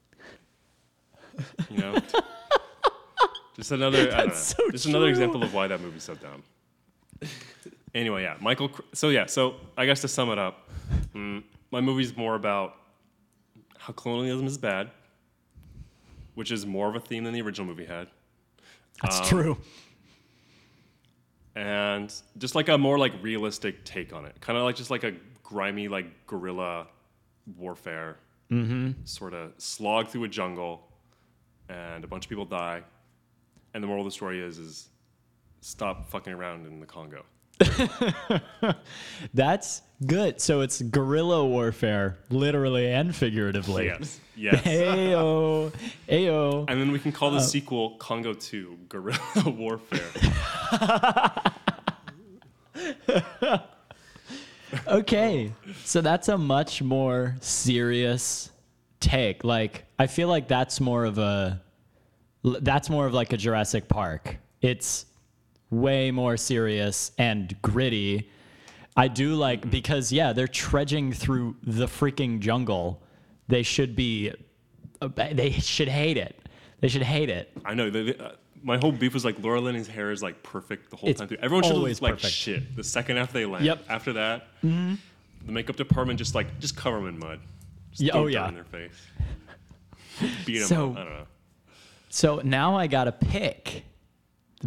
C: You know. [laughs] just another. I don't know.
A: So
C: just another
A: true.
C: example of why that movie's so dumb. Anyway, yeah, Michael. Cr- So yeah, so I guess to sum it up, mm, my movie's more about how colonialism is bad, which is more of a theme than the original movie had
A: That's
C: Um,
A: true.
C: and just like a more like realistic take on it kind of like just like a grimy like guerrilla warfare sort of slog through a jungle and a bunch of people die and the moral of the story is is stop fucking around in the congo [laughs]
A: That's good. So it's guerrilla warfare, literally and figuratively.
C: yes [laughs] yes
A: Ayo. Ayo.
C: and then we can call the uh, sequel congo 2 guerrilla [laughs] warfare
A: Okay. So that's a much more serious take. Like I feel like that's more of a that's more of like a Jurassic Park. It's way more serious and gritty. I do like because yeah, they're trudging through the freaking jungle. They should be uh, they should hate it. They should hate it.
C: I know. The, the, uh, my whole beef was like Laura Linney's hair is like perfect the whole
A: It's
C: time through. Everyone should look like
A: perfect.
C: shit the second after they land.
A: Yep. Mm-hmm.
C: After that, the makeup department just like just cover them in mud. Just
A: Yeah, oh, yeah.
C: in their face. [laughs] Beat them
A: So-
C: up. I don't know.
A: So now I got to pick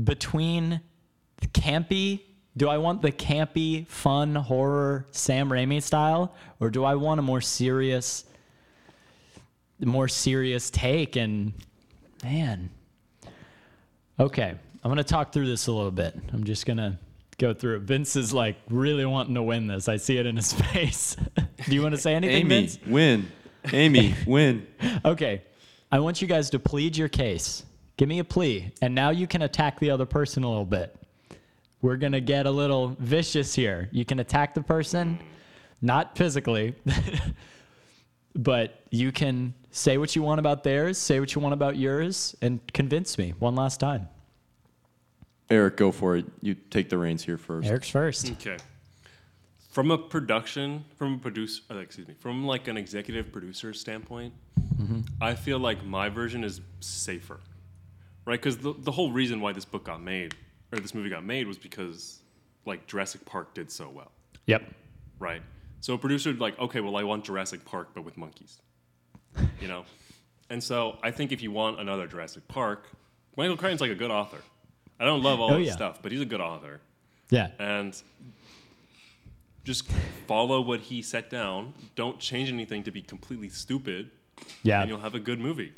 A: between the campy. Do I want the campy, fun horror Sam Raimi style, or do I want a more serious, more serious take? And man, okay, I'm gonna talk through this a little bit. I'm just gonna go through it. Vince is like really wanting to win this. I see it in his [laughs] face. do you want to say anything,
B: Amy,
A: Vince?
B: win. Amy, [laughs] win.
A: Okay. I want you guys to plead your case. Give me a plea. And now you can attack the other person a little bit. We're going to get a little vicious here. You can attack the person, not physically, [laughs] but you can say what you want about theirs, say what you want about yours, and convince me one last time.
B: Eric, go for it. You take the reins here first.
A: Eric's first.
C: Okay. From a production, from a producer, uh, excuse me, from like an executive producer standpoint,
A: Mm-hmm.
C: I feel like my version is safer, right? Because the, the whole reason why this book got made or this movie got made was because like Jurassic Park did so well,
A: Yep.
C: right? So a producer would like, okay, well, I want Jurassic Park but with monkeys, you know. [laughs] And so I think if you want another Jurassic Park, Michael Crichton's like a good author. I don't love all
A: Oh,
C: his
A: yeah.
C: stuff, but he's a good author
A: Yeah.
C: and just follow what he set down. Don't change anything to be completely stupid,
A: Yeah.
C: and you'll have a good movie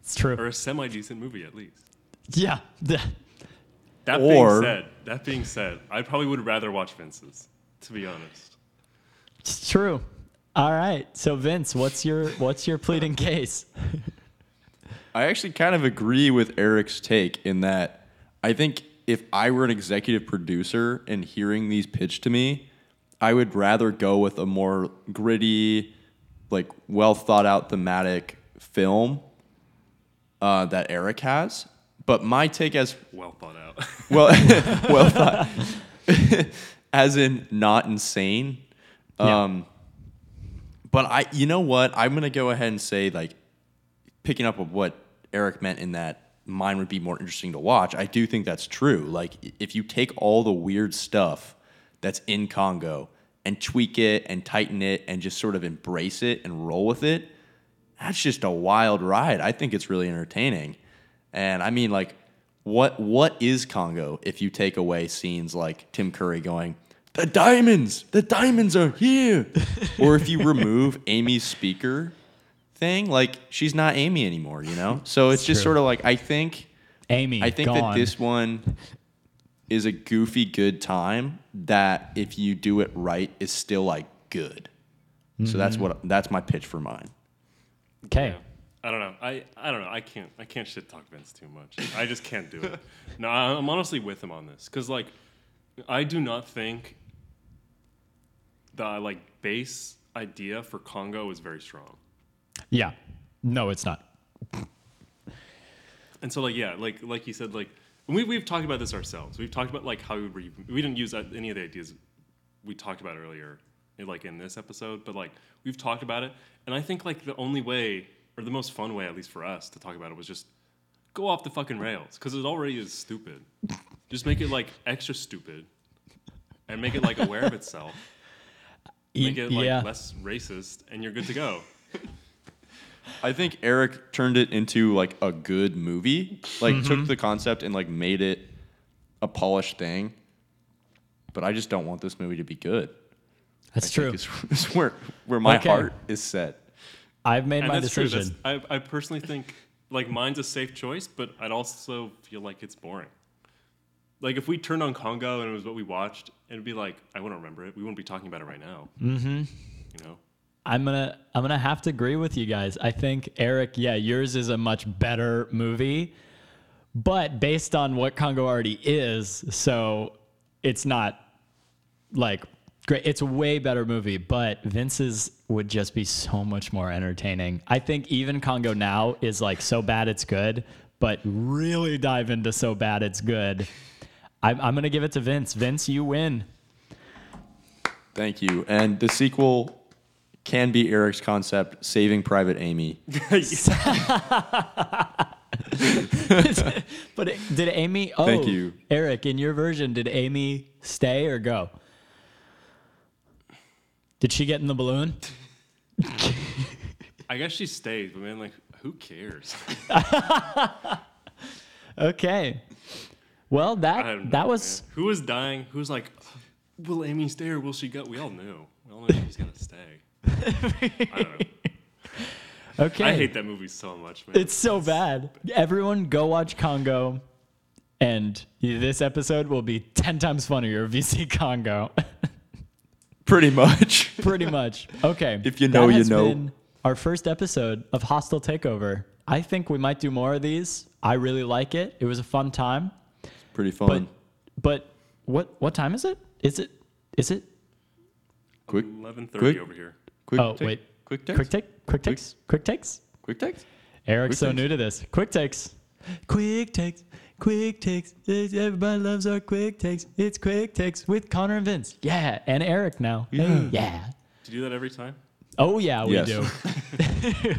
A: It's true.
C: or a semi decent movie at least.
A: Yeah.
C: That
B: Or-
C: being said, that being said, I probably would rather watch Vince's, to be honest.
A: It's true. All right. So Vince, what's your what's your pleading case? [laughs]
B: I actually kind of agree with Eric's take in that I think if I were an executive producer and hearing these pitched to me, I would rather go with a more gritty, like well thought out thematic film uh, that Eric has. But my take as [laughs] [laughs]
C: Well thought out.
B: well, well thought, as in not insane.
A: Yeah.
B: Um, but I, you know what? I'm gonna go ahead and say like, picking up of what Eric meant in that mine would be more interesting to watch. I do think that's true. Like, if you take all the weird stuff that's in Congo and tweak it and tighten it and just sort of embrace it and roll with it, that's just a wild ride. I think it's really entertaining. And I mean, like, what what is Congo if you take away scenes like Tim Curry going, "The diamonds, the diamonds are here," [laughs] or if you remove Amy's speaker thing, like she's not Amy anymore, you know. So it's just
A: true.
B: sort of like I think
A: Amy.
B: I think
A: gone.
B: that this one is a goofy good time that if you do it right is still like good. So that's
A: Mm-hmm.
B: what that's my pitch for mine.
A: Okay.
C: I don't know. I, I don't know. I can't I can't shit talk Vince too much. I just can't do it. [laughs] No, I- I'm honestly with him on this because like I do not think the like base idea for Congo is very strong.
A: Yeah. No, it's not.
C: And so like yeah, like like you said, like and we we've talked about this ourselves. We've talked about like how we were, we didn't use uh, any of the ideas we talked about earlier, like in this episode, but like we've talked about it, and I think like the only way or the most fun way, at least for us, to talk about it was just go off the fucking rails because it already is stupid. Just make it like extra stupid, and make it like aware of itself. [laughs] Make it like
A: yeah.
C: less racist, and you're good to go. [laughs]
B: I think Eric turned it into like a good movie. Like took the concept and like made it a polished thing. But I just don't want this movie to be good.
A: That's
B: I
A: true.
B: It's, Is, [laughs] is where where my
A: Okay.
B: heart is set.
A: I've made
C: and
A: my
C: that's
A: decision.
C: true. That's, I, I personally think like mine's a safe choice, but I'd also feel like it's boring. Like if we turned on Congo and it was what we watched, it'd be like I wouldn't remember it. We wouldn't be talking about it right now. Mm-hmm. You know.
A: I'm gonna I'm gonna have to agree with you guys. I think Eric, yeah, yours is a much better movie, but based on what Congo already is, so it's not like great. It's a way better movie, but Vince's would just be so much more entertaining. I think even Congo now is like so bad it's good, but really dive into so bad it's good. I'm, I'm gonna give it to Vince. Vince, you win.
B: Thank you. And the sequel can be Eric's concept, Saving Private Amy. [laughs]
A: But it, did Amy? Oh,
B: Thank you.
A: Eric. In your version, did Amy stay or go? Did she get in the balloon? [laughs]
C: I guess she stayed, but man, like who cares? [laughs]
A: Okay. Well,
C: I
A: that
C: don't know,
A: that was
C: man. who was dying. Who was like, will Amy stay or will she go? We all knew. We all knew she's gonna stay. I don't know.
A: okay.
C: I hate that movie so much, man.
A: It's so bad. Everyone, go watch Congo, and this episode will be ten times funnier if you [laughs] see Congo. [laughs]
B: Pretty much. [laughs]
A: Pretty much. Okay.
B: If you know,
A: That
B: you know.
A: been Our first episode of Hostile Takeover. I think we might do more of these. I really like it. It was a fun time.
B: Pretty fun.
A: but what what time is it? Is it is it?
B: quick,
C: 11:30
B: quick,
C: thirty over here.
B: Quick.
A: Oh
B: take-
A: wait.
B: quick takes.
A: Quick take. Quick takes. Quick takes.
B: Quick takes.
A: Eric's
B: Quick
A: so
B: takes.
A: new to this. Quick takes. Quick takes. Quick takes. Everybody loves our quick takes. It's quick takes with Conor and Vince. Yeah, and Eric now. Hey, yeah.
C: Do you do that every time?
A: Oh yeah, we
B: Yes.
A: do. [laughs]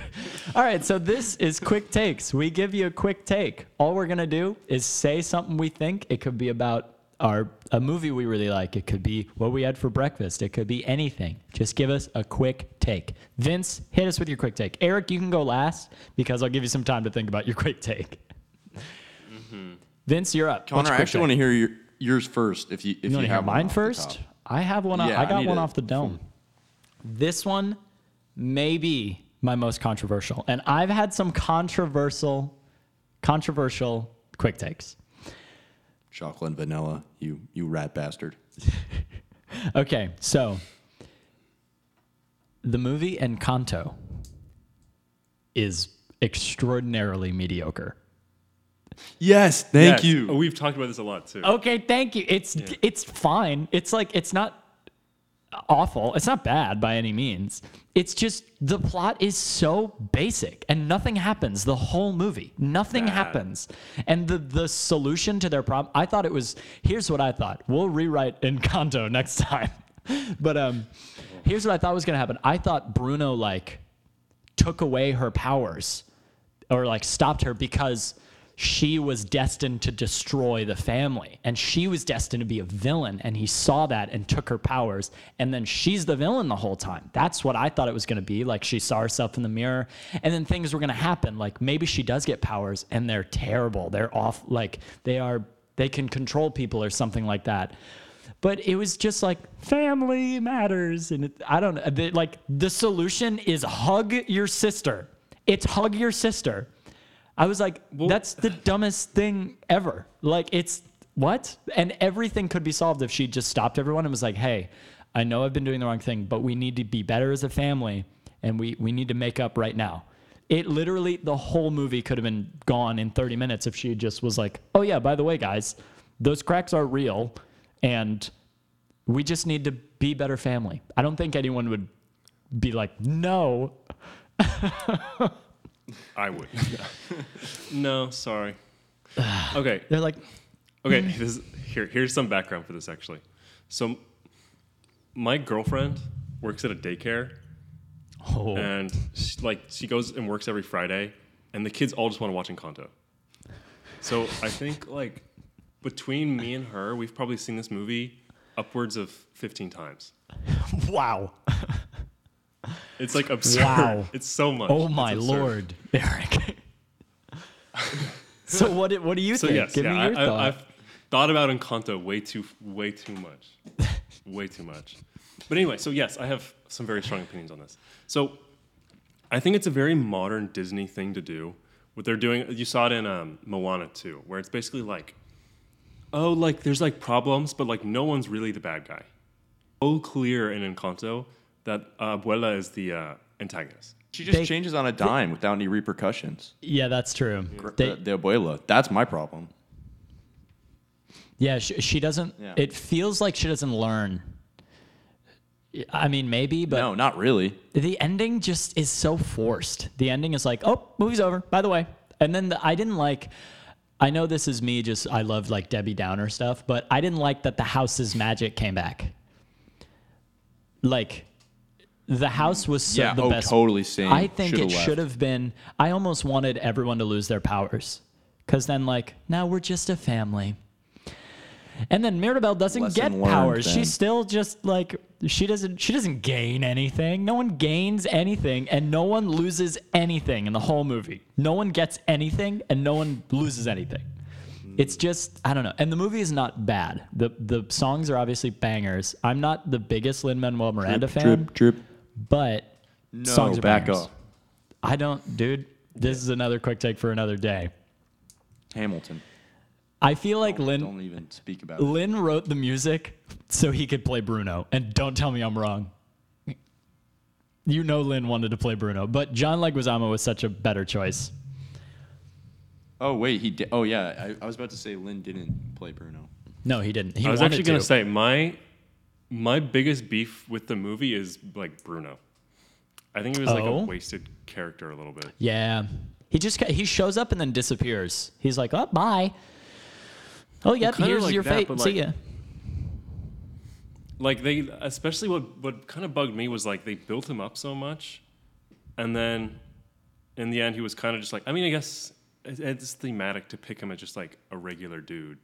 A: [laughs] All right, so this is quick takes. We give you a quick take. All we're gonna do is say something we think. It could be about our a movie we really like. It could be what we had for breakfast. It could be anything. Just give us a quick take. Vince, hit us with your quick take. Eric, you can go last because I'll give you some time to think about your quick take. Vince, you're up. What's
B: Mm-hmm.
A: Conor,
B: I actually
A: take?
B: want to hear your, yours first. If you if
A: You
B: you,
A: want to hear
B: have
A: mine first? I have one.
B: Yeah,
A: I
B: I
A: got
B: need
A: one
B: a
A: off the dome. This one may be my most controversial, and I've had some controversial, controversial quick takes.
B: Chocolate and vanilla. You you rat bastard. [laughs]
A: Okay, so the movie Encanto is extraordinarily mediocre.
B: Yes, thank
C: Yes.
B: you.
C: Oh, we've talked about this a lot too.
A: Okay, thank you. It's it's fine. It's like it's not awful. It's not bad by any means. It's just the plot is so basic and nothing happens the whole movie. Nothing
C: Bad.
A: happens. And the the solution to their problem, I thought it was here's what I thought. We'll rewrite Encanto [laughs] next time. but um here's what I thought was going to happen. I thought Bruno like took away her powers or like stopped her because she was destined to destroy the family. And she was destined to be a villain. And he saw that and took her powers. And then she's the villain the whole time. That's what i thought it was going to be. Like she saw herself in the mirror. And then things were going to happen. Like maybe she does get powers and they're terrible. They're off like they are they can control people or something like that. But it was just like family matters. And it, i don't know like the solution is hug your sister. It's hug your sister i was like that's the dumbest thing ever. Like it's what? And everything could be solved if she just stopped everyone and was like hey i know i've been doing the wrong thing but we need to be better as a family and we we need to make up right now. It literally the whole movie could have been gone in 30 minutes if she just was like oh yeah by the way guys those cracks are real and we just need to be better family. I don't think anyone would be like no [laughs]
C: I I would. [laughs] no, sorry. [sighs] Okay,
A: They're like, [laughs]
C: okay. This, here, here's some background for this actually. So, my girlfriend works at a daycare,
A: oh,
C: and she, like she goes and works every Friday, and the kids all just want to watch Encanto. So I think like between me and her, we've probably seen this movie upwards of 15 times. [laughs]
A: wow.
C: It's like absurd.
A: Wow.
C: It's so much.
A: Oh my lord, Eric. [laughs] so what? do- What do you
C: So
A: think?
C: yes,
A: Give
C: yeah,
A: me
C: I,
A: your
C: I,
A: thought.
C: I've thought about Encanto way too, way too much, [laughs] way too much. But anyway, so yes, I have some very strong opinions on this. So I think it's a very modern Disney thing to do. What they're doing, you saw it in um, Moana too, where it's basically like, oh, like there's like problems, but like no one's really the bad guy. So clear in Encanto that Abuela is the uh, antagonist.
B: She just
A: They-
B: changes on a dime without any repercussions.
A: yeah, that's true. They-
B: the, the abuela. That's my problem.
A: yeah, she, she doesn't.
B: Yeah.
A: It feels like she doesn't learn. I mean, maybe, but
B: no, not really.
A: the ending just is so forced. The ending is like, oh, movie's over. By the way, and then the, I didn't like. I know this is me. Just I love like Debbie Downer stuff, but I didn't like that the house's magic came back. Like, the house was so
B: Yeah,
A: the
B: oh,
A: best.
B: totally same.
A: I think
B: Should've
A: it
B: left.
A: should have been. I almost wanted everyone to lose their powers, because then like now we're just a family. And then Mirabel doesn't
B: Lesson
A: get
B: learned,
A: powers.
B: then.
A: She's still just like she doesn't she doesn't gain anything. No one gains anything and no one loses anything in the whole movie. No one gets anything and no one loses anything. It's just I don't know. And the movie is not bad. The the songs are obviously bangers. I'm not the biggest Lin Manuel Miranda fan,
B: Drip, drip.
A: But
B: No,
A: songs are
B: back
A: bangers.
B: off.
A: I don't, dude. This is another quick take for another day.
B: Hamilton.
A: I feel like Lin
B: Don't even speak about it.
A: Lin wrote the music so he could play Bruno. And don't tell me I'm wrong. You know Lin wanted to play Bruno, but John Leguizamo was such a better choice.
B: Oh wait, he did. Oh yeah, I, I was about to say Lin didn't play Bruno.
A: No, he didn't. He
C: I was actually going
A: to.
C: to say my my biggest beef with the movie is like Bruno. I think it was like
A: Oh?
C: a wasted character a little bit.
A: Yeah. He just ca- he shows up and then disappears. He's like, "Oh, bye." Oh, yep,
C: kinda
A: here's
C: like
A: your
C: that,
A: fate.
C: but
A: See
C: like-
A: ya.
C: Like they, especially what what kind of bugged me was like they built him up so much, and then in the end he was kind of just like. I mean, I guess it, it's thematic to pick him as just like a regular dude.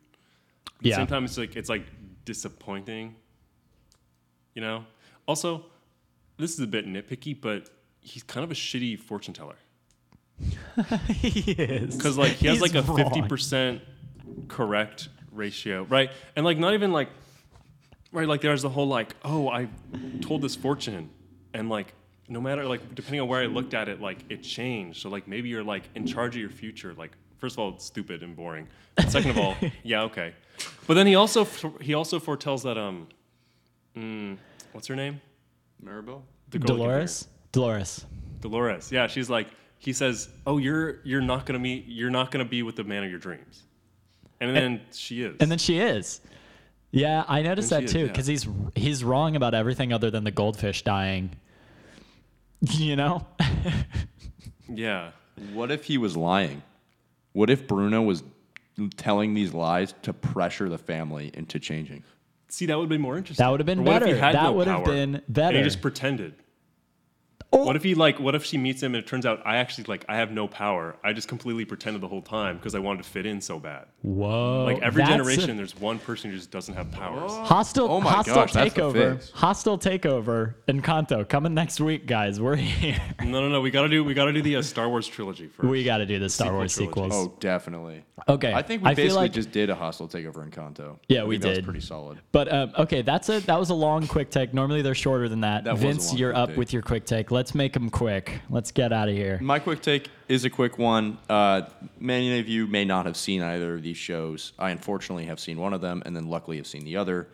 C: At the
A: Yeah.
C: same time, it's like it's like disappointing. You know. Also, this is a bit nitpicky, but he's kind of a shitty fortune teller. [laughs]
A: he is.
C: because like he has
A: He's
C: like a
A: wrong.
C: fifty percent correct ratio, right? And like not even like right, like there's the whole like, oh, I told this fortune, and like no matter like depending on where I looked at it, like it changed. So like maybe you're like in charge of your future. Like first of all, it's stupid and boring. Second of all, [laughs] yeah, okay. But then he also he also foretells that um, mm, what's her name?
B: Maribel.
C: The girl with the beard.
A: Dolores. Dolores.
C: Dolores. Yeah, she's like he says, "Oh, you're you're not gonna meet you're not gonna be with the man of your dreams," and then she is.
A: And then she is. Yeah, I noticed that too
C: is, yeah.
A: because he's he's wrong about everything other than the goldfish dying. [laughs] You know? [laughs]
C: yeah,
B: What if he was lying? What if Bruno was telling these lies to pressure the family into changing?
C: See, that would be more interesting.
A: That would have been
C: Or what if he
A: better. That
C: no
A: would have been
C: And
A: better.
C: he just pretended.
A: Oh.
C: What if he like? What if she meets him and it turns out I actually like I have no power. I just completely pretended the whole time because I wanted to fit in so bad.
A: Whoa.
C: Like every
A: that's a-
C: generation, there's one person who just doesn't have powers.
A: Hostile,
B: Oh my
A: hostile
B: gosh,
A: takeover. Hostile takeover. Encanto coming next week, guys. We're here.
C: No, no, no. We gotta do. We gotta do the uh, Star Wars trilogy first.
A: we got to do the Star
C: Sequel
A: Wars
C: trilogy.
A: sequels.
B: Oh, definitely.
A: Okay.
B: I think we
A: I
B: basically
A: like-
B: just did a hostile takeover in Kanto.
A: Yeah,
B: I
A: we
B: think that was
A: did.
B: pretty solid.
A: But um, okay, that's a that was a long quick take. Normally they're shorter than that.
B: That
A: Vince, you're up
B: take.
A: with your quick take. Let's make them quick. Let's get out of here.
B: My quick take is a quick one. Uh, many of you may not have seen either of these shows. I unfortunately have seen one of them, and then luckily have seen the other.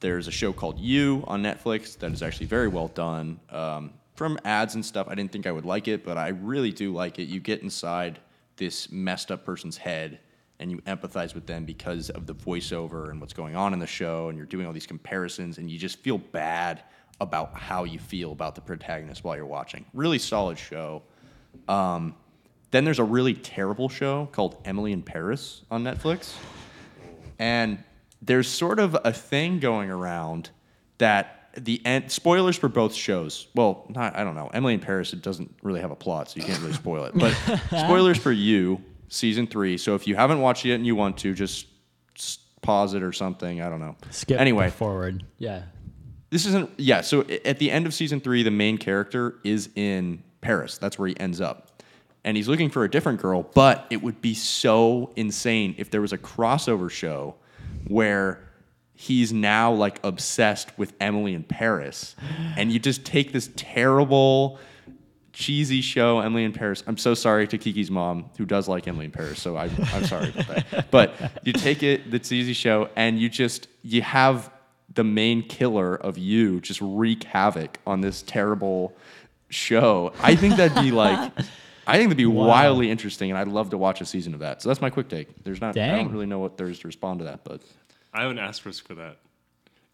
B: There's a show called You on Netflix that is actually very well done. Um, from ads and stuff, I didn't think I would like it, but I really do like it. You get inside this messed up person's head and you empathize with them because of the voiceover and what's going on in the show, and you're doing all these comparisons, and you just feel bad about how you feel about the protagonist while you're watching. Really solid show. Um, Then there's a really terrible show called Emily in Paris on Netflix. And there's sort of a thing going around that the end spoilers for both shows. Well, not I don't know. Emily in Paris it doesn't really have a plot, so you can't really spoil it. But [laughs] spoilers for you, season 3. So if you haven't watched it yet and you want to just pause it or something, I don't know.
A: Skip
B: Anyway,
A: forward. Yeah.
B: This isn't yeah so at the end of season three the main character is in paris. That's where he ends up. And he's looking for a different girl but it would be so insane if there was a crossover show where he's now like obsessed with emily in paris. And you just take this terrible cheesy show emily in paris. I'm so sorry to kiki's mom who does like emily in paris so I, i'm sorry about that. But you take it the cheesy show and you just you have the main killer of you just wreak havoc on this terrible show i think that'd be like [laughs] i think that'd be wildly interesting and i'd love to watch a season of that so that's my quick take there's not i don't really know what there's to respond to that but
C: I have an asterisk for that.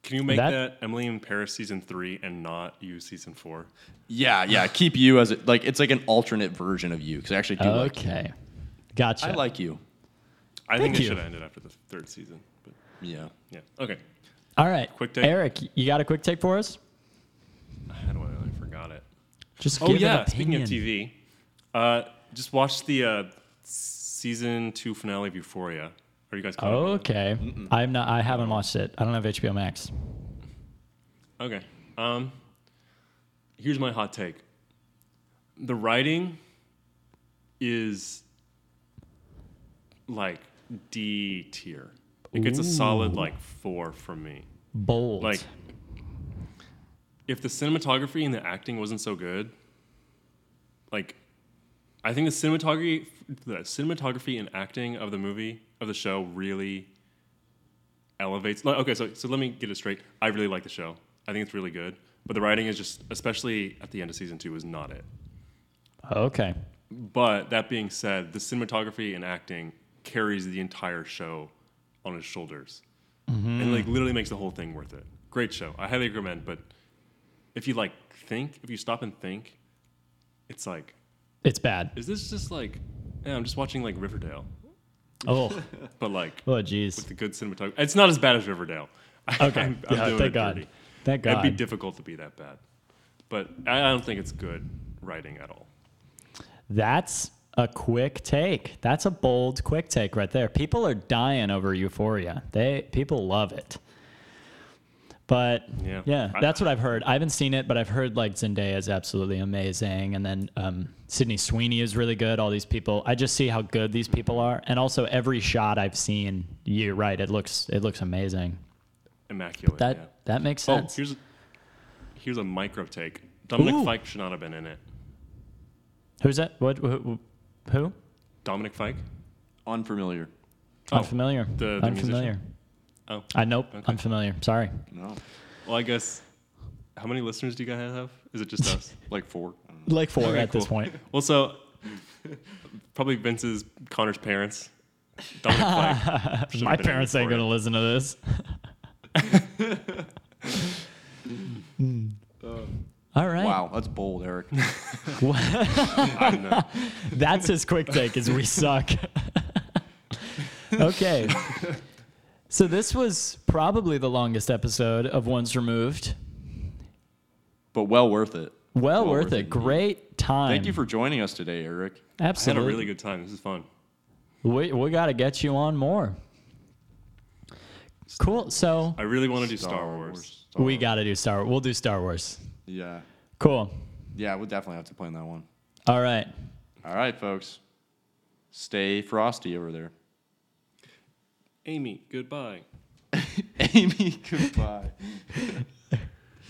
C: Can you make
A: That-
C: that, Emily in Paris season three and not you season four?
B: yeah yeah [laughs] keep you as a, like it's like an alternate version of you because i actually do like you.
A: Okay. Gotcha.
B: i like you
C: I
A: Thank
C: think it
A: you.
C: should have ended after the third season. But
B: yeah
C: yeah. Okay.
A: All right.
C: Quick take?
A: Eric, you got a quick take for us?
C: How do I? I forgot it.
A: Just
C: Oh yeah.
A: an
C: Speaking of. TV, uh, just watched the uh, season two finale of Euphoria. Are you guys? caught up on it?
A: Okay. I'm not. I haven't watched it. I don't have HBO Max.
C: Okay. Um, here's my hot take. The writing is like D tier. It gets a solid like four from me.
A: Bold.
C: Like, if the cinematography and the acting wasn't so good, like, I think the cinematography, the cinematography and acting of the movie of the show really elevates. Like, okay, so so let me get it straight. I really like the show. I think it's really good, but the writing is just, especially at the end of season two, is not it.
A: okay.
C: But that being said, the cinematography and acting carries the entire show on his shoulders, and like literally makes the whole thing worth it. Great show. I highly recommend. But if you like think, if you stop and think, it's like,
A: It's bad.
C: is this just like, yeah, I'm just watching like Riverdale,
A: Oh. [laughs]
C: but like
A: Oh, jeez.
C: with the good cinematography. It's not as bad as Riverdale. [laughs]
A: Okay.
C: I'm, I'm
A: Yeah, thank God.
C: dirty.
A: Thank
C: It'd be difficult to be that bad, but I, I don't think it's good writing at all.
A: That's a quick take. That's a bold, quick take right there. People are dying over Euphoria. They people love it. But
C: Yeah.
A: yeah, that's what I've heard. I haven't seen it, but I've heard like Zendaya is absolutely amazing, and then um, Sydney Sweeney is really good. All these people, I just see how good these people are, and also every shot I've seen, you're right. It looks it looks amazing.
C: Immaculate.
A: That
C: yeah.
A: that makes
C: Oh,
A: sense.
C: here's here's a micro take. Dominic
A: Ooh.
C: Fike should not have been in it.
A: Who's that? What? Who? Who?
C: Dominic Fike.
B: unfamiliar
C: Oh,
A: Unfamiliar.
C: the- the
A: Unfamiliar.
C: musician? Oh,
A: I nope.
C: Okay.
A: Unfamiliar. Sorry.
B: no
C: well, I guess. How many listeners do you guys have? Is it just us? [laughs]
B: like four I don't know.
A: Like four
C: Okay,
A: at this point. [laughs]
C: Well, so probably Vince's Conor's parents. [laughs] Fike.
A: My
C: have been in
A: parents ain't gonna listen to this. Hmm. All right.
B: wow that's bold eric [laughs] [laughs]
C: I know.
A: That's his quick take is we suck. okay. So this was probably the longest episode of Once Removed.
B: but well worth it
A: Well,
B: Well
A: worth,
B: worth
A: it.
B: it.
A: Great time.
B: thank you for joining us today eric
C: I had a really good time. This is fun.
A: we we got to get you on more. Cool. So
C: I really want to do Star, Wars.
B: Star
A: we
B: Wars.
A: got to do Star. We'll do Star Wars.
B: Yeah
A: Cool.
B: yeah we'll definitely have to plan that one
A: All right.
B: all right folks stay frosty over there
C: Amy, goodbye. [laughs]
B: amy goodbye [laughs]